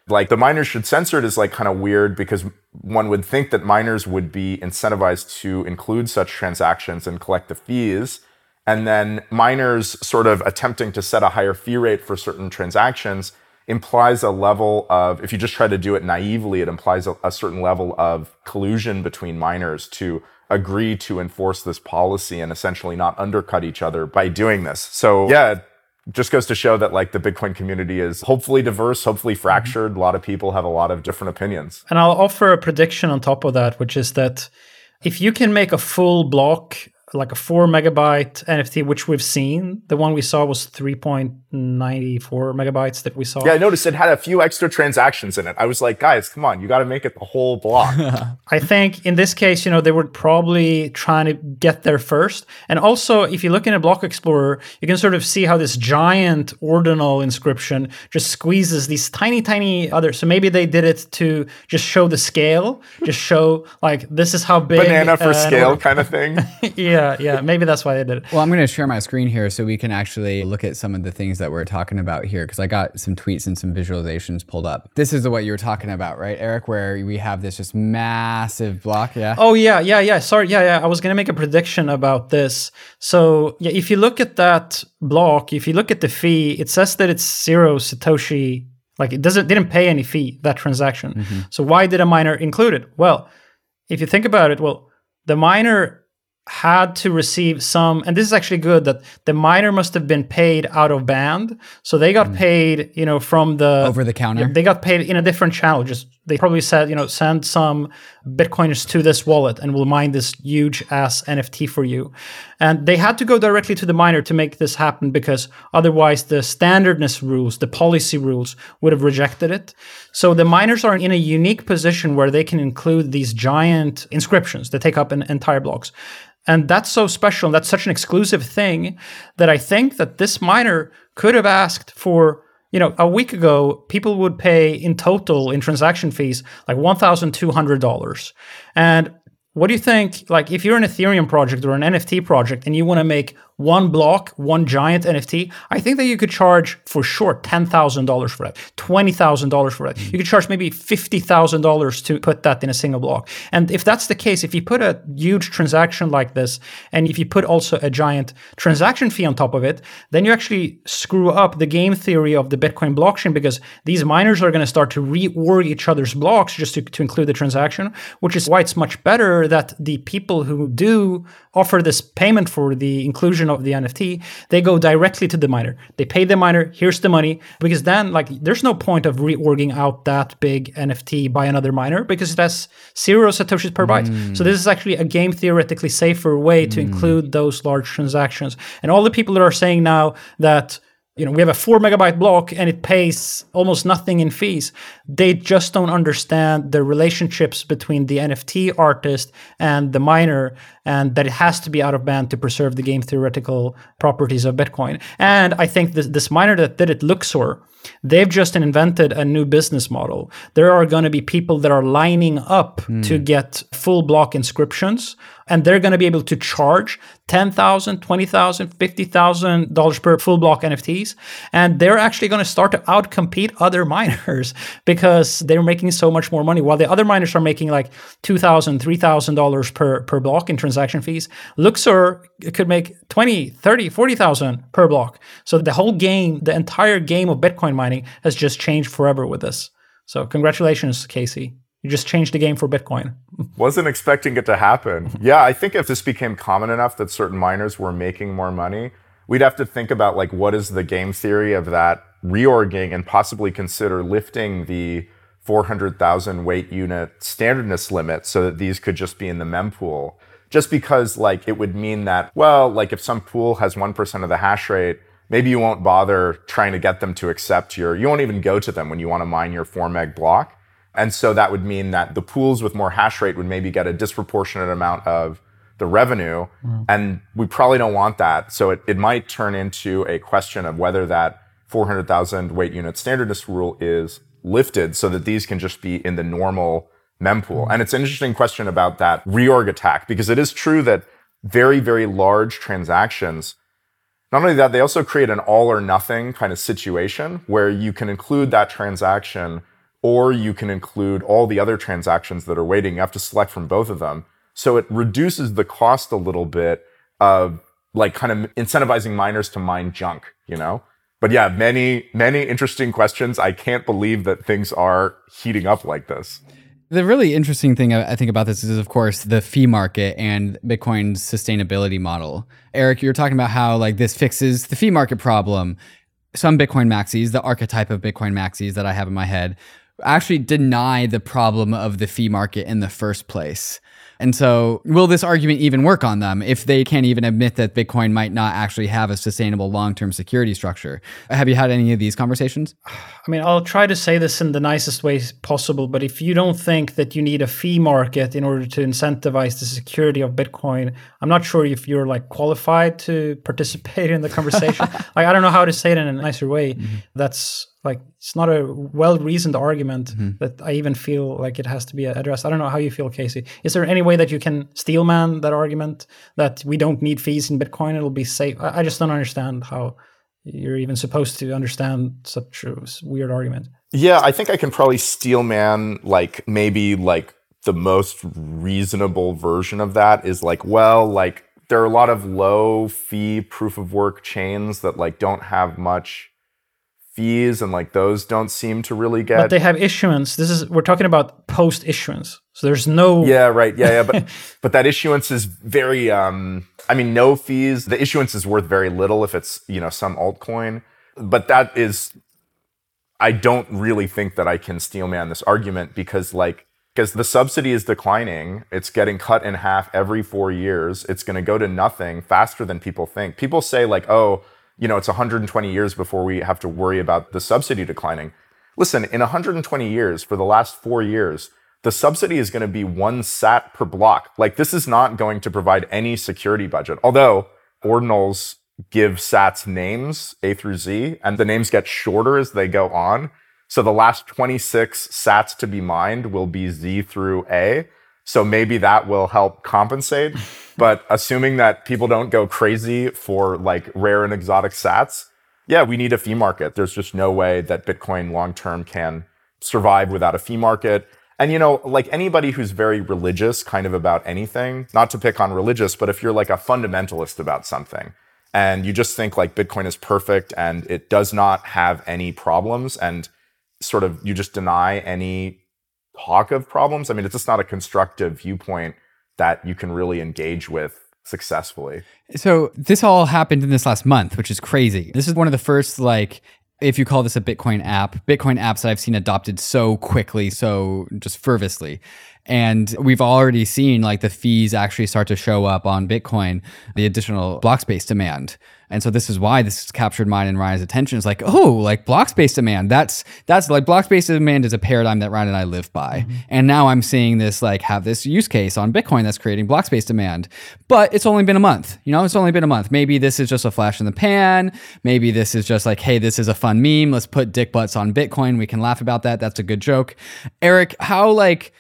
like the miners should censor it is like kind of weird because one would think that miners would be incentivized to include such transactions and collect the fees. And then miners sort of attempting to set a higher fee rate for certain transactions implies a level of, if you just try to do it naively, it implies a, a certain level of collusion between miners to agree to enforce this policy and essentially not undercut each other by doing this. So, yeah, just goes to show that like the Bitcoin community is hopefully diverse, hopefully mm-hmm. fractured. A lot of people have a lot of different opinions.
And I'll offer a prediction on top of that, which is that if you can make a full block, like a four megabyte NFT, which we've seen, the one we saw was 3.94 megabytes that we saw.
Yeah, I noticed it had a few extra transactions in it. I was like, guys, come on, you got to make it the whole block.
I think in this case, you know, they were probably trying to get there first. And also, if you look in a block explorer, you can sort of see how this giant ordinal inscription just squeezes these tiny, tiny others. So maybe they did it to just show the scale, just show like this is how big
Banana for
uh,
scale kind of thing.
yeah, yeah. Maybe that's why they did it.
Well, I'm going to share my screen here so we can actually look at some of the things that we're talking about here because I got some tweets and some visualizations pulled up. This is what you were talking about, right, Eric? Where we have this just massive block. Yeah.
Oh yeah, yeah, yeah. Sorry, yeah, yeah. I was gonna make a prediction about this. So yeah, if you look at that block, if you look at the fee, it says that it's zero satoshi. Like it doesn't didn't pay any fee that transaction. Mm-hmm. So why did a miner include it? Well, if you think about it, well, the miner had to receive some, and this is actually good that the miner must have been paid out of band. So they got mm. paid, you know, from the
Over the counter.
they got paid in a different channel. Just they probably said, you know, send some bitcoiners to this wallet and we'll mine this huge ass NFT for you. And they had to go directly to the miner to make this happen because otherwise the standardness rules, the policy rules would have rejected it. So the miners are in a unique position where they can include these giant inscriptions that take up an entire blocks. And that's so special. And that's such an exclusive thing that I think that this miner could have asked for you know, a week ago, people would pay in total in transaction fees like $1,200. And what do you think? Like, if you're an Ethereum project or an NFT project and you want to make one block, one giant NFT, I think that you could charge for sure $10,000 for that, $20,000 for that. You could charge maybe $50,000 to put that in a single block. And if that's the case, if you put a huge transaction like this, and if you put also a giant transaction fee on top of it, then you actually screw up the game theory of the Bitcoin blockchain because these miners are going to start to reorg each other's blocks just to, to include the transaction, which is why it's much better that the people who do offer this payment for the inclusion of the NFT, they go directly to the miner. They pay the miner, here's the money, because then like there's no point of reorging out that big NFT by another miner because it has zero satoshis per byte. Mm. So this is actually a game theoretically safer way to mm. include those large transactions. And all the people that are saying now that you know, we have a four megabyte block and it pays almost nothing in fees. They just don't understand the relationships between the NFT artist and the miner, and that it has to be out of band to preserve the game theoretical properties of Bitcoin. And I think this, this miner that did it, Luxor, They've just invented a new business model. There are going to be people that are lining up mm. to get full block inscriptions and they're going to be able to charge $10,000, $20,000, $50,000 per full block NFTs. And they're actually going to start to outcompete other miners because they're making so much more money. While the other miners are making like $2,000, $3,000 per, per block in transaction fees, Luxor could make 20, 30, 40,000 per block. So the whole game, the entire game of Bitcoin mining has just changed forever with this. So congratulations, Casey. You just changed the game for Bitcoin.
Wasn't expecting it to happen. Yeah, I think if this became common enough that certain miners were making more money, we'd have to think about like what is the game theory of that reorging and possibly consider lifting the 400,000 weight unit standardness limit so that these could just be in the mempool. Just because like it would mean that, well, like if some pool has 1% of the hash rate, maybe you won't bother trying to get them to accept your, you won't even go to them when you want to mine your 4 meg block and so that would mean that the pools with more hash rate would maybe get a disproportionate amount of the revenue. Mm. And we probably don't want that. So it, it might turn into a question of whether that 400,000 weight unit standardness rule is lifted so that these can just be in the normal mempool. Mm. And it's an interesting question about that reorg attack because it is true that very, very large transactions not only that, they also create an all or nothing kind of situation where you can include that transaction or you can include all the other transactions that are waiting. You have to select from both of them. So it reduces the cost a little bit of like kind of incentivizing miners to mine junk, you know? But yeah, many, many interesting questions. I can't believe that things are heating up like this.
The really interesting thing I think about this is, of course, the fee market and Bitcoin's sustainability model. Eric, you're talking about how like this fixes the fee market problem. Some Bitcoin maxis, the archetype of Bitcoin maxis that I have in my head, actually deny the problem of the fee market in the first place. And so, will this argument even work on them if they can't even admit that Bitcoin might not actually have a sustainable long term security structure? Have you had any of these conversations?
I mean, I'll try to say this in the nicest way possible, but if you don't think that you need a fee market in order to incentivize the security of Bitcoin, I'm not sure if you're like qualified to participate in the conversation. like, I don't know how to say it in a nicer way. Mm-hmm. That's like it's not a well reasoned argument mm-hmm. that I even feel like it has to be addressed. I don't know how you feel, Casey. Is there any way that you can steelman that argument that we don't need fees in Bitcoin? It'll be safe. I, I just don't understand how you're even supposed to understand such a weird argument.
Yeah, I think I can probably steelman like maybe like the most reasonable version of that is like, well, like there are a lot of low fee proof of work chains that like don't have much fees and like those don't seem to really get
but they have issuance. This is we're talking about post issuance so there's no
yeah right. Yeah yeah but but that issuance is very um i mean no fees. The issuance is worth very little if it's you know some altcoin. But that is i don't really think that i can steelman this argument because like because the subsidy is declining. It's getting cut in half every four years. It's going to go to nothing faster than people think. People say like oh you know, it's 120 years before we have to worry about the subsidy declining. Listen, in 120 years, for the last four years, the subsidy is going to be one sat per block. Like this is not going to provide any security budget. Although ordinals give sats names A through Z and the names get shorter as they go on. So the last 26 sats to be mined will be Z through A. So maybe that will help compensate. But assuming that people don't go crazy for like rare and exotic sats, yeah, we need a fee market. There's just no way that Bitcoin long term can survive without a fee market. And you know, like anybody who's very religious kind of about anything, not to pick on religious, but if you're like a fundamentalist about something and you just think like Bitcoin is perfect and it does not have any problems and sort of you just deny any talk of problems. I mean, it's just not a constructive viewpoint that you can really engage with successfully.
So this all happened in this last month, which is crazy. This is one of the first like if you call this a Bitcoin app, Bitcoin apps that I've seen adopted so quickly, so just fervently. And we've already seen like the fees actually start to show up on Bitcoin, the additional block space demand. And so this is why this has captured mine and Ryan's attention. Is like, oh, like block space demand. That's that's like block space demand is a paradigm that Ryan and I live by. Mm-hmm. And now I'm seeing this like have this use case on Bitcoin that's creating block space demand. But it's only been a month. You know, it's only been a month. Maybe this is just a flash in the pan. Maybe this is just like, hey, this is a fun meme. Let's put dick butts on Bitcoin. We can laugh about that. That's a good joke. Eric, how like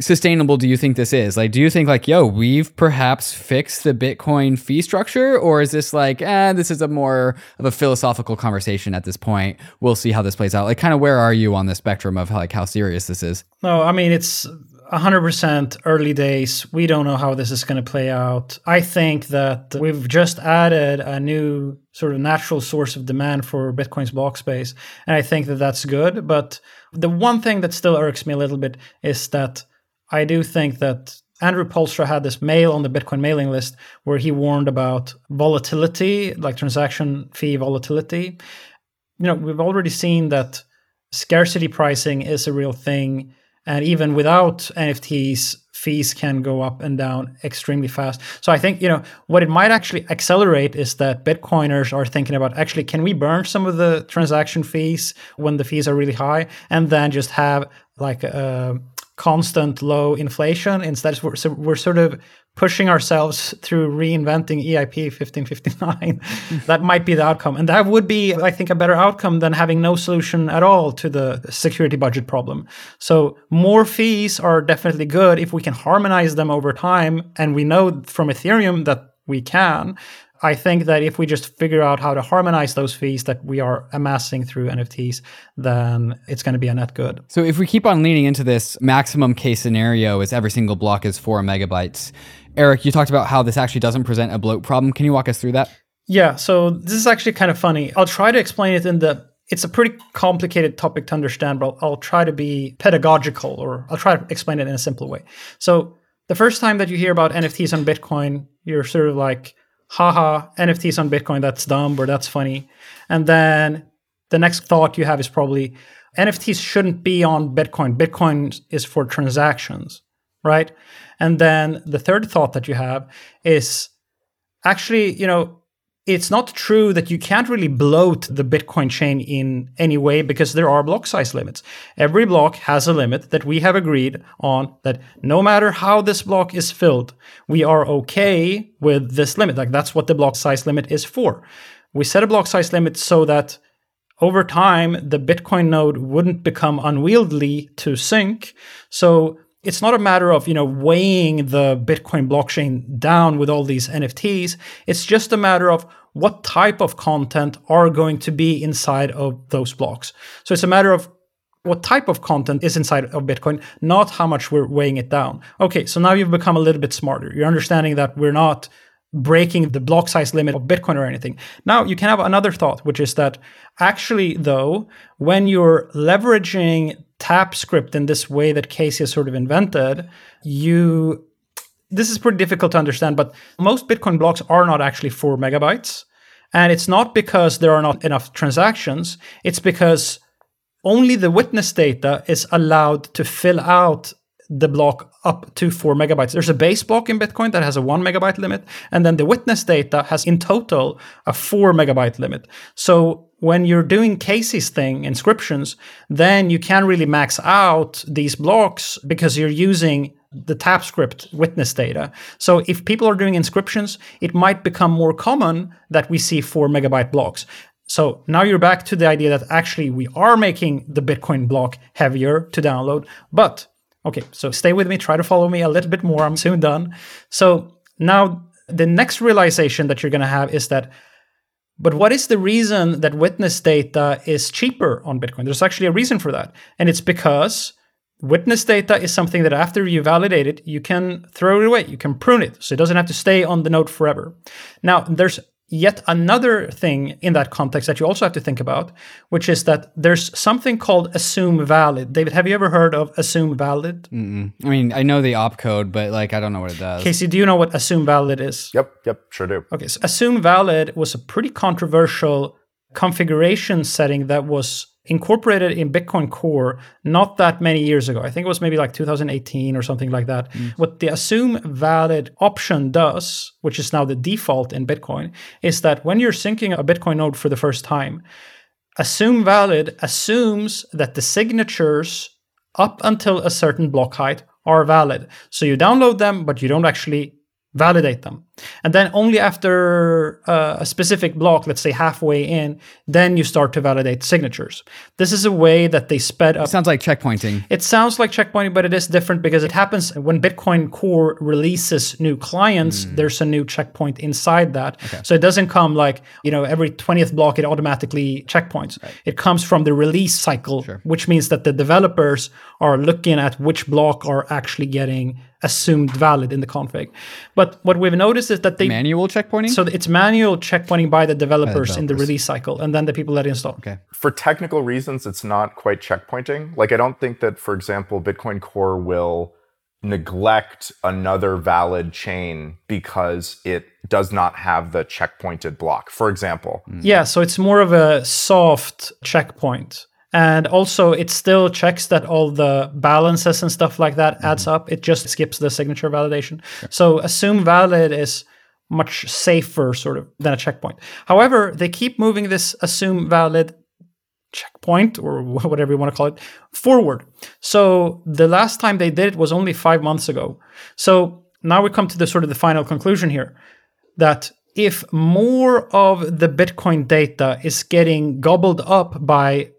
sustainable do you think this is? Like, do you think like, yo, we've perhaps fixed the Bitcoin fee structure, or is this like, eh, this is a more of a philosophical conversation at this point? We'll see how this plays out. Like, kind of where are you on the spectrum of like how serious this is?
No, I mean it's 100% early days. We don't know how this is going to play out. I think that we've just added a new sort of natural source of demand for Bitcoin's block space, and I think that that's good. But the one thing that still irks me a little bit is that I do think that Andrew Poelstra had this mail on the Bitcoin mailing list where he warned about volatility, like transaction fee volatility. You know, we've already seen that scarcity pricing is a real thing. And even without NFTs, fees can go up and down extremely fast. So I think, you know, what it might actually accelerate is that Bitcoiners are thinking about actually, can we burn some of the transaction fees when the fees are really high and then just have like a constant low inflation. Instead, we're, so we're sort of pushing ourselves through reinventing EIP 1559. that might be the outcome. And that would be, I think, a better outcome than having no solution at all to the security budget problem. So, more fees are definitely good if we can harmonize them over time. And we know from Ethereum that we can. I think that if we just figure out how to harmonize those fees that we are amassing through NFTs, then it's going to be a net good.
So if we keep on leaning into this maximum case scenario is every single block is four megabytes. Eric, you talked about how this actually doesn't present a bloat problem. Can you walk us through that?
Yeah, so this is actually kind of funny. I'll try to explain it in the it's a pretty complicated topic to understand, but I'll, I'll try to be pedagogical or I'll try to explain it in a simple way. So the first time that you hear about NFTs on Bitcoin, you're sort of like, haha, NFTs on Bitcoin, that's dumb or that's funny. And then the next thought you have is probably NFTs shouldn't be on Bitcoin. Bitcoin is for transactions, right? And then the third thought that you have is actually, you know, it's not true that you can't really bloat the Bitcoin chain in any way because there are block size limits. Every block has a limit that we have agreed on that no matter how this block is filled, we are okay with this limit. Like that's what the block size limit is for. We set a block size limit so that over time the Bitcoin node wouldn't become unwieldy to sync. So it's not a matter of you know weighing the bitcoin blockchain down with all these nfts it's just a matter of what type of content are going to be inside of those blocks. So it's a matter of what type of content is inside of bitcoin not how much we're weighing it down. Okay so now you've become a little bit smarter. You're understanding that we're not breaking the block size limit of bitcoin or anything. Now you can have another thought which is that actually though when you're leveraging TapScript in this way that Casey has sort of invented, you this is pretty difficult to understand, but most Bitcoin blocks are not actually four megabytes. And it's not because there are not enough transactions, it's because only the witness data is allowed to fill out the block up to four megabytes. There's a base block in Bitcoin that has a one megabyte limit, and then the witness data has in total a four megabyte limit. So when you're doing Casey's thing, inscriptions, then you can really max out these blocks because you're using the TapScript witness data. So if people are doing inscriptions, it might become more common that we see four megabyte blocks. So now you're back to the idea that actually we are making the Bitcoin block heavier to download. But okay, so stay with me, try to follow me a little bit more. I'm soon done. So now the next realization that you're going to have is that but what is the reason that witness data is cheaper on Bitcoin? There's actually a reason for that. And it's because witness data is something that after you validate it, you can throw it away, you can prune it. So it doesn't have to stay on the node forever. Now, there's yet another thing in that context that you also have to think about, which is that there's something called assume valid. David, have you ever heard of assume valid?
Mm-mm. I mean, I know the opcode, but like I don't know what it does.
Casey, do you know what assume valid is?
Yep, yep, sure do.
Okay, so assume valid was a pretty controversial configuration setting that was incorporated in Bitcoin Core not that many years ago. I think it was maybe like 2018 or something like that. Mm. What the assume valid option does, which is now the default in Bitcoin, is that when you're syncing a Bitcoin node for the first time, assume valid assumes that the signatures up until a certain block height are valid. So you download them, but you don't actually validate them. And then only after uh, a specific block, let's say halfway in, then you start to validate signatures. This is a way that they sped up.
It sounds like checkpointing.
It sounds like checkpointing, but it is different because it happens when Bitcoin Core releases new clients, mm. there's a new checkpoint inside that. Okay. So it doesn't come like, you know, every 20th block it automatically checkpoints. Right. It comes from the release cycle, sure. which means that the developers are looking at which block are actually getting assumed valid in the config. But what we've noticed is that they
manual checkpointing.
So it's manual checkpointing by the developers, by the developers, in the release cycle, and then the people that install.
Okay.
For technical reasons, it's not quite checkpointing. Like I don't think that, for example, Bitcoin Core will neglect another valid chain because it does not have the checkpointed block. For example.
Yeah. So it's more of a soft checkpoint. And also, it still checks that all the balances and stuff like that mm-hmm. adds up. It just skips the signature validation. So, assume valid is much safer, sort of, than a checkpoint. However, they keep moving this assume valid checkpoint or whatever you want to call it forward. So, the last time they did it was only five months ago. So, now we come to the sort of the final conclusion here that if more of the Bitcoin data is getting gobbled up by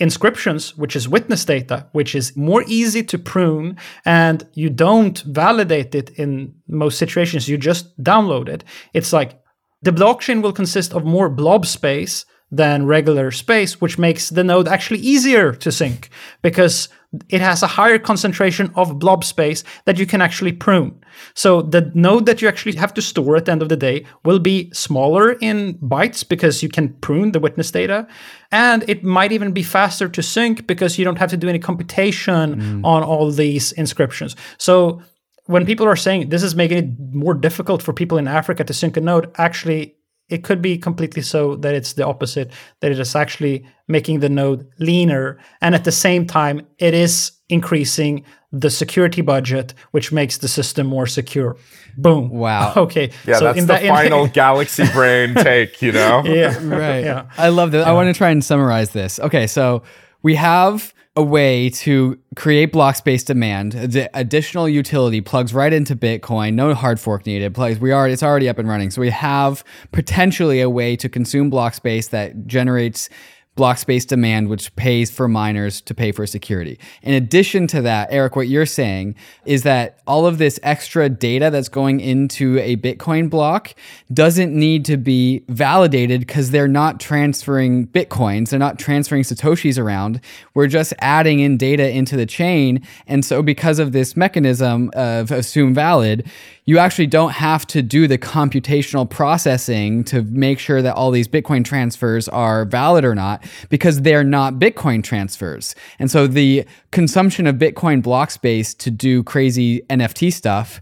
inscriptions, which is witness data, which is more easy to prune, and you don't validate it in most situations, you just download it. It's like the blockchain will consist of more blob space than regular space, which makes the node actually easier to sync because it has a higher concentration of blob space that you can actually prune. So the node that you actually have to store at the end of the day will be smaller in bytes because you can prune the witness data. And it might even be faster to sync because you don't have to do any computation mm. on all these inscriptions. So when people are saying this is making it more difficult for people in Africa to sync a node, actually it could be completely so that it's the opposite, that it is actually making the node leaner. And at the same time, it is increasing the security budget, which makes the system more secure. Boom.
Wow.
Okay.
Yeah, so that's the that, final galaxy brain take, you know?
Yeah.
Right. Yeah. I love that. Yeah. I want to try and summarize this. Okay. So we have a way to create block space demand. The additional utility plugs right into Bitcoin. No hard fork needed. Plugs. We are. It's already up and running. So we have potentially a way to consume block space that generates block space demand, which pays for miners to pay for security. In addition to that, Eric, what you're saying is that all of this extra data that's going into a Bitcoin block doesn't need to be validated because they're not transferring Bitcoins, they're not transferring Satoshis around. We're just adding in data into the chain. And so, because of this mechanism of assume valid, you actually don't have to do the computational processing to make sure that all these Bitcoin transfers are valid or not because they're not Bitcoin transfers. And so the consumption of Bitcoin block space to do crazy NFT stuff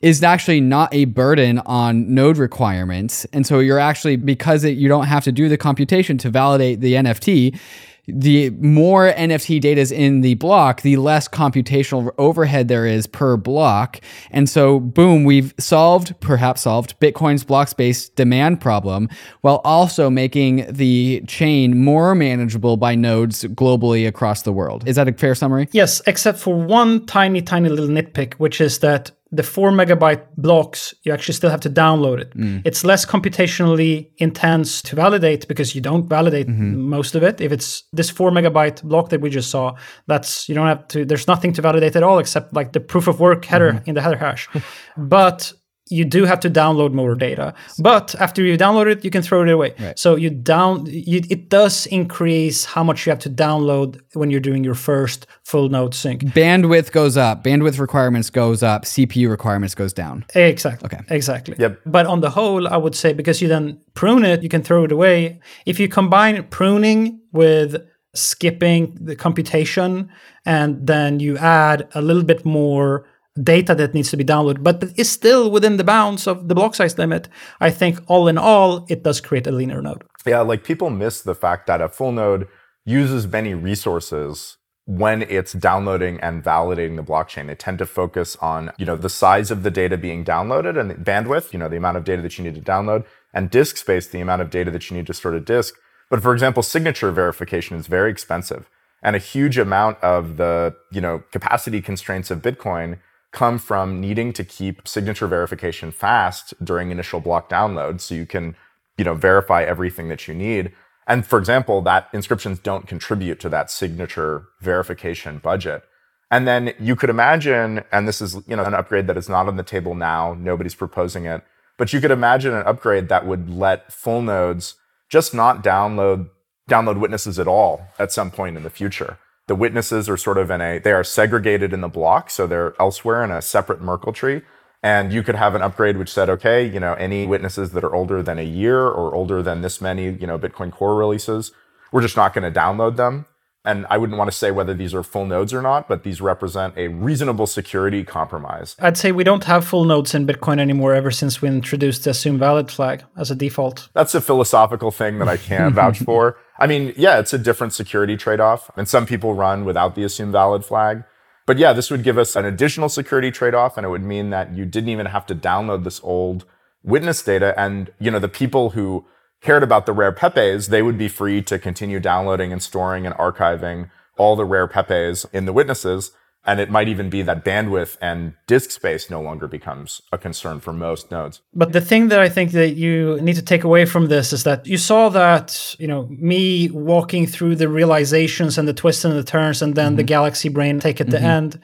is actually not a burden on node requirements. And so you're actually, because it, you don't have to do the computation to validate the NFT, the more NFT data is in the block, the less computational overhead there is per block. And so, boom, we've solved, perhaps solved, Bitcoin's block space demand problem while also making the chain more manageable by nodes globally across the world. Is that a fair summary?
Yes, except for one tiny, tiny little nitpick, which is that the four megabyte blocks, you actually still have to download it. Mm. It's less computationally intense to validate because you don't validate mm-hmm. most of it. If it's this four megabyte block that we just saw, that's you don't have to. There's nothing to validate at all except like the proof of work header mm-hmm. in the header hash. but you do have to download more data. But after you download it, you can throw it away.
Right.
So you down you, it does increase how much you have to download when you're doing your first full node sync.
Bandwidth goes up, bandwidth requirements goes up, CPU requirements goes down.
Exactly.
Okay.
Exactly.
Yep.
But on the whole, I would say because you then prune it, you can throw it away. If you combine pruning with skipping the computation and then you add a little bit more data that needs to be downloaded, but is still within the bounds of the block size limit, I think all in all, it does create a leaner node.
Yeah, like people miss the fact that a full node uses many resources when it's downloading and validating the blockchain. They tend to focus on, you know, the size of the data being downloaded and bandwidth, you know, the amount of data that you need to download, and disk space, the amount of data that you need to store to disk. But for example, signature verification is very expensive. And a huge amount of the, you know, capacity constraints of Bitcoin come from needing to keep signature verification fast during initial block download so you can, you know, verify everything that you need. And for example, that inscriptions don't contribute to that signature verification budget. And then you could imagine, and this is, you know, an upgrade that is not on the table now, nobody's proposing it, but you could imagine an upgrade that would let full nodes just not download download witnesses at all at some point in the future. The witnesses are sort of in a they are segregated in the block, so they're elsewhere in a separate Merkle tree. And you could have an upgrade which said, okay, you know, any witnesses that are older than a year or older than this many, you know, Bitcoin Core releases, we're just not going to download them. And I wouldn't want to say whether these are full nodes or not, but these represent a reasonable security compromise.
I'd say we don't have full nodes in Bitcoin anymore ever since we introduced the assume valid flag as a default.
That's a philosophical thing that I can't vouch for. I mean, yeah, it's a different security trade off. And some people run without the assume valid flag. But yeah, this would give us an additional security trade off. And it would mean that you didn't even have to download this old witness data. And, you know, the people who cared about the rare Pepes, they would be free to continue downloading and storing and archiving all the rare Pepes in the witnesses. And it might even be that bandwidth and disk space no longer becomes a concern for most nodes.
But the thing that I think that you need to take away from this is that you saw that, you know, me walking through the realizations and the twists and the turns and then mm-hmm. the galaxy brain take at the mm-hmm. end.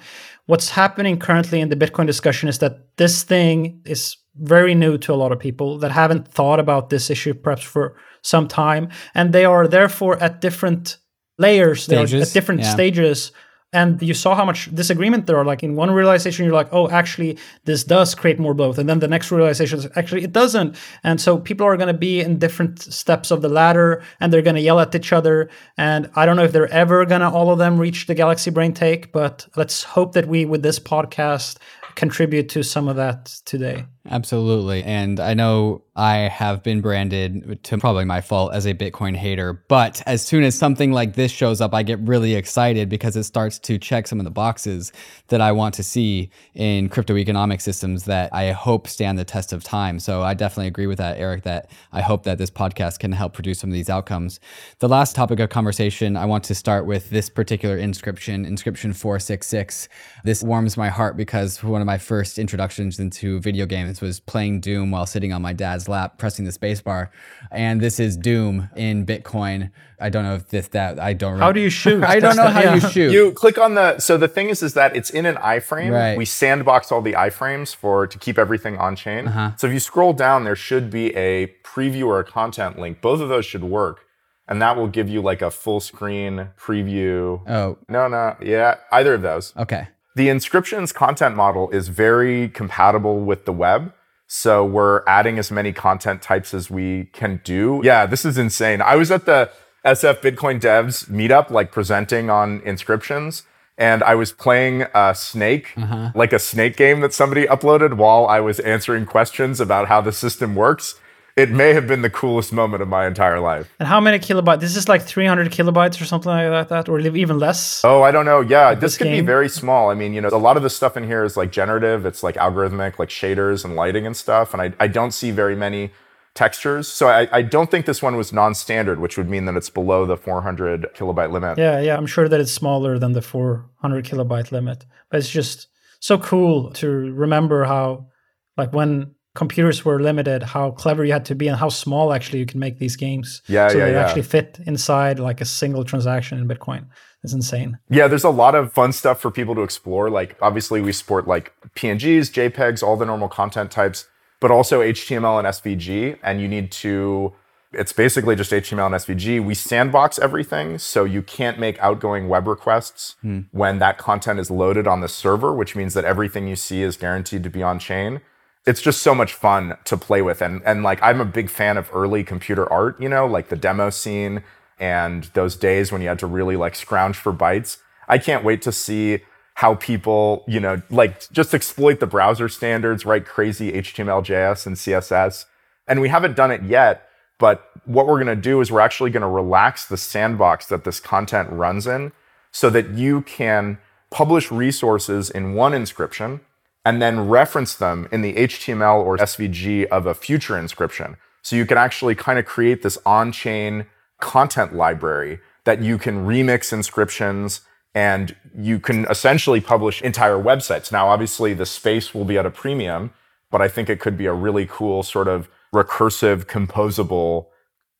What's happening currently in the Bitcoin discussion is that this thing is very new to a lot of people that haven't thought about this issue perhaps for some time. And they are therefore at different layers, they are at different yeah. stages and you saw how much disagreement there are like in one realization you're like oh actually this does create more bloat and then the next realization is actually it doesn't and so people are going to be in different steps of the ladder and they're going to yell at each other and i don't know if they're ever going to all of them reach the galaxy brain take but let's hope that we with this podcast contribute to some of that today
Absolutely. And I know I have been branded to probably my fault as a Bitcoin hater, but as soon as something like this shows up, I get really excited because it starts to check some of the boxes that I want to see in crypto economic systems that I hope stand the test of time. So I definitely agree with that, Eric, that I hope that this podcast can help produce some of these outcomes. The last topic of conversation, I want to start with this particular inscription, inscription 466. This warms my heart because one of my first introductions into video games was playing Doom while sitting on my dad's lap, pressing the spacebar. And this is Doom in Bitcoin. I don't know if this that I don't.
How do you shoot?
I don't know how yeah. you shoot.
You click on the. So the thing is, is that it's in an iframe.
Right.
We sandbox all the iframes for to keep everything on chain. Uh-huh. So if you scroll down, there should be a preview or a content link. Both of those should work and that will give you like a full screen preview.
Oh.
No, no. Yeah, either of those.
Okay.
The inscriptions content model is very compatible with the web. So we're adding as many content types as we can do. Yeah, this is insane. I was at the SF Bitcoin Devs meetup, like presenting on inscriptions, and I was playing a snake, uh-huh. like a snake game that somebody uploaded while I was answering questions about how the system works it may have been the coolest moment of my entire life.
And how many kilobytes? This is like 300 kilobytes or something like that, or even less.
Oh, I don't know. Yeah, this, this could be very small. I mean, you know, a lot of the stuff in here is like generative. It's like algorithmic, like shaders and lighting and stuff. And I, I don't see very many textures. So I, I don't think this one was non-standard, which would mean that it's below the 400 kilobyte limit.
Yeah, yeah. I'm sure that it's smaller than the 400 kilobyte limit, but it's just so cool to remember how, like, when computers were limited, how clever you had to be, and how small actually you can make these games.
Yeah,
so
yeah,
they
yeah.
actually fit inside like a single transaction in Bitcoin. It's insane.
Yeah, there's a lot of fun stuff for people to explore. Like obviously we support like PNGs, JPEGs, all the normal content types. but also HTML and SVG. And you need to, it's basically just HTML and SVG. We sandbox everything. So you can't make outgoing web requests hmm. when that content is loaded on the server, which means that everything you see is guaranteed to be on chain. It's just so much fun to play with. And, and like, I'm a big fan of early computer art, you know, like the demo scene and those days when you had to really like scrounge for bytes. I can't wait to see how people, you know, like just exploit the browser standards, write crazy HTML, JS, and CSS. And we haven't done it yet, but what we're going to do is we're actually going to relax the sandbox that this content runs in so that you can publish resources in one inscription and then reference them in the HTML or SVG of a future inscription. So you can actually kind of create this on chain content library that you can remix inscriptions and you can essentially publish entire websites. Now, obviously, the space will be at a premium, but I think it could be a really cool sort of recursive, composable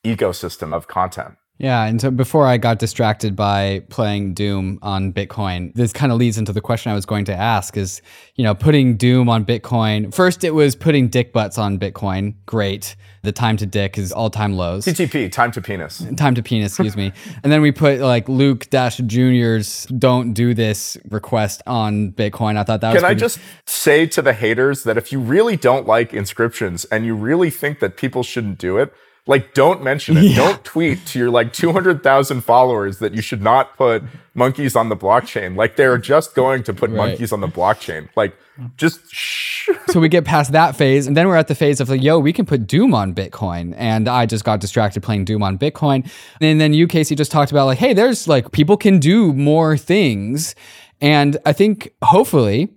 ecosystem of content.
Yeah, and so before I got distracted by playing Doom on Bitcoin, this kind of leads into the question I was going to ask is, you know, putting Doom on Bitcoin. First it was putting dick butts on Bitcoin. Great. The time to dick is all-time lows.
TTP, time to penis.
Time to penis, excuse me. And then we put like Luke Dash Jr.'s don't do this request on Bitcoin. I thought that was
Can I just say to the haters that if you really don't like inscriptions and you really think that people shouldn't do it, like don't mention it. Don't tweet to your like 200,000 followers that you should not put monkeys on the blockchain. Like they're just going to put
Right.
monkeys on the blockchain. Like just shh.
so we get past that phase and then we're at the phase of like yo we can put doom on bitcoin and i just got distracted playing doom on bitcoin and then you casey just talked about like hey there's like people can do more things and i think hopefully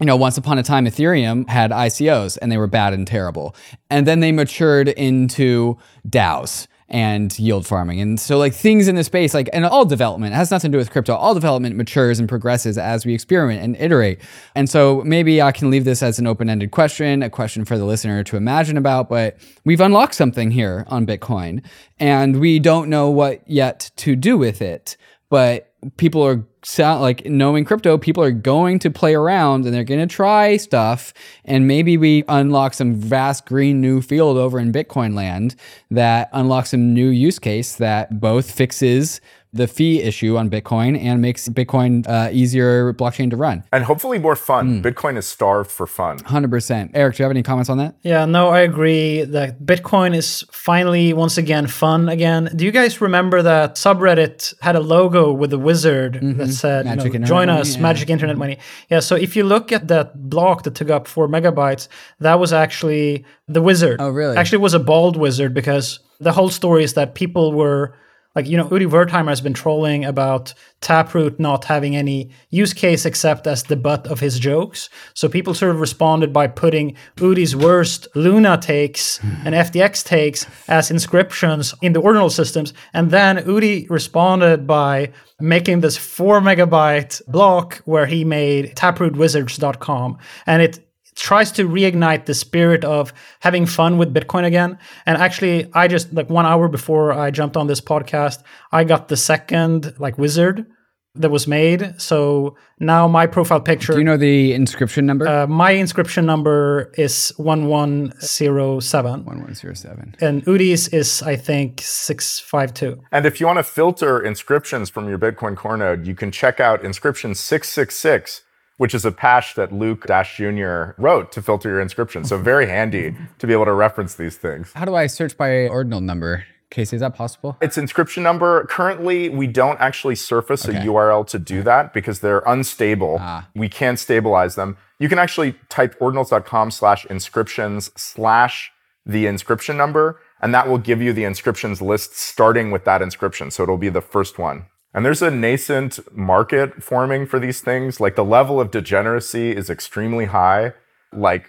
you know, once upon a time, Ethereum had ICOs and they were bad and terrible. And then they matured into DAOs and yield farming. And so, like, things in the space, like, and all development has nothing to do with crypto. All development matures and progresses as we experiment and iterate. And so, maybe I can leave this as an open ended question, a question for the listener to imagine about. But we've unlocked something here on Bitcoin and we don't know what yet to do with it. But people are sound like knowing crypto people are going to play around and they're going to try stuff and maybe we unlock some vast green new field over in bitcoin land that unlocks some new use case that both fixes the fee issue on bitcoin and makes bitcoin uh, easier blockchain to run
And hopefully more fun. Bitcoin is starved for fun.
100% eric do you have any comments on that
Yeah, no, I agree that Bitcoin is finally once again fun again. Do you guys remember that subreddit had a logo with a wizard that said, you know,
Magic Internet
"Join
Money,"
us,
yeah.
Magic Internet Money." Yeah, so if you look at that block that took up four megabytes, that was actually the wizard.
Oh, really?
Actually, it was a bald wizard because the whole story is that people were like, you know, Udi Wertheimer has been trolling about Taproot not having any use case except as the butt of his jokes. So people sort of responded by putting Udi's worst Luna takes and FTX takes as inscriptions in the ordinal systems. And then Udi responded by making this four megabyte block where he made taprootwizards.com. And it tries to reignite the spirit of having fun with Bitcoin again. And actually, I just like one hour before I jumped on this podcast, I got the second like wizard that was made. So now my profile picture,
do you know the inscription number
uh, my inscription number is 1107.
1107
And Udi's is, I think, 652.
And if you want to filter inscriptions from your Bitcoin core node, you can check out inscription 666, which is a patch that Luke Dash Jr. wrote to filter your inscriptions. So very handy to be able to reference these things.
how do i search by ordinal number casey is that possible
Its inscription number, currently, we don't actually surface
Okay.
a URL to do that because they're unstable. Ah. We can't stabilize them. You can actually type ordinals.com slash inscriptions slash the inscription number, and that will give you the inscriptions list starting with that inscription. So it'll be the first one. And there's a nascent market forming for these things. Like the level of degeneracy is extremely high. Like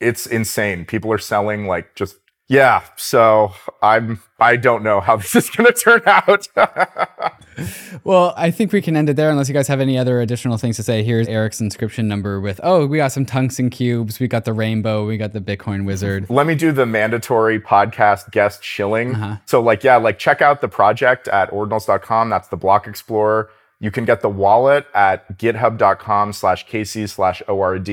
it's insane. People are selling like just yeah. So I'm I don't know how this is gonna turn out.
Well, I think we can end it there unless you guys have any other additional things to say. Here's Eric's inscription number with, oh, we got some tungsten cubes, we got the rainbow, we got the Bitcoin wizard.
Let me do the mandatory podcast guest shilling. Uh-huh. So like yeah, like check out the project at ordinals.com. That's the block explorer. You can get the wallet at github.com slash casey slash ord.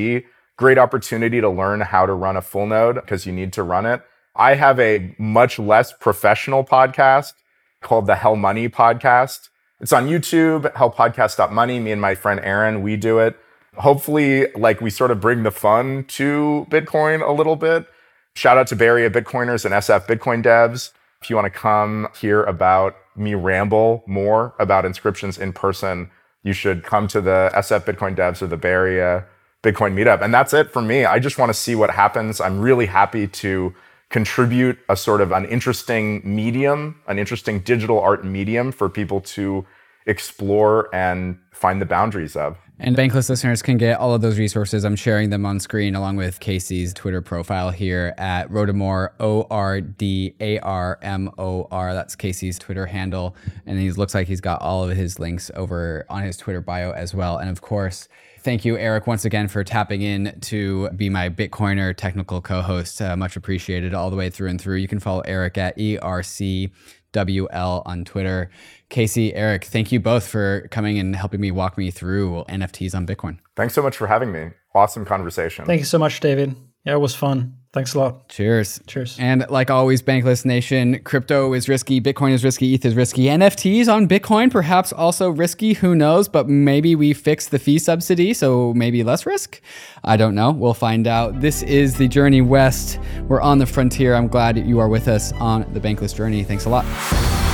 Great opportunity to learn how to run a full node because you need to run it. I have a much less professional podcast called the Hell Money Podcast. It's on YouTube, hellpodcast.money. Me and my friend Aaron, we do it. Hopefully, like we sort of bring the fun to Bitcoin a little bit. Shout out to Bay Area Bitcoiners and SF Bitcoin devs. If you want to come hear about me ramble more about inscriptions in person, you should come to the SF Bitcoin devs or the Bay Area uh, Bitcoin meetup. And that's it for me. I just want to see what happens. I'm really happy to contribute a sort of an interesting medium, an interesting digital art medium for people to explore and find the boundaries of.
And Bankless listeners can get all of those resources. I'm sharing them on screen along with Casey's Twitter profile here at Ordamor, O R D A R M O R. That's Casey's Twitter handle. And he looks like he's got all of his links over on his Twitter bio as well. And of course, thank you, Eric, once again for tapping in to be my Bitcoiner technical co host. Uh, much appreciated all the way through and through. You can follow Eric at ERCWL on Twitter. Casey, Eric, thank you both for coming and helping me walk me through NFTs on Bitcoin.
Thanks so much for having me. Awesome conversation.
Thank you so much, David. Yeah, it was fun. Thanks a lot.
Cheers.
Cheers.
And like always, Bankless Nation, crypto is risky, Bitcoin is risky, ETH is risky. NFTs on Bitcoin, perhaps also risky, who knows? But maybe we fix the fee subsidy, so maybe less risk? I don't know. We'll find out. This is the Journey West. We're on the frontier. I'm glad you are with us on the Bankless journey. Thanks a lot.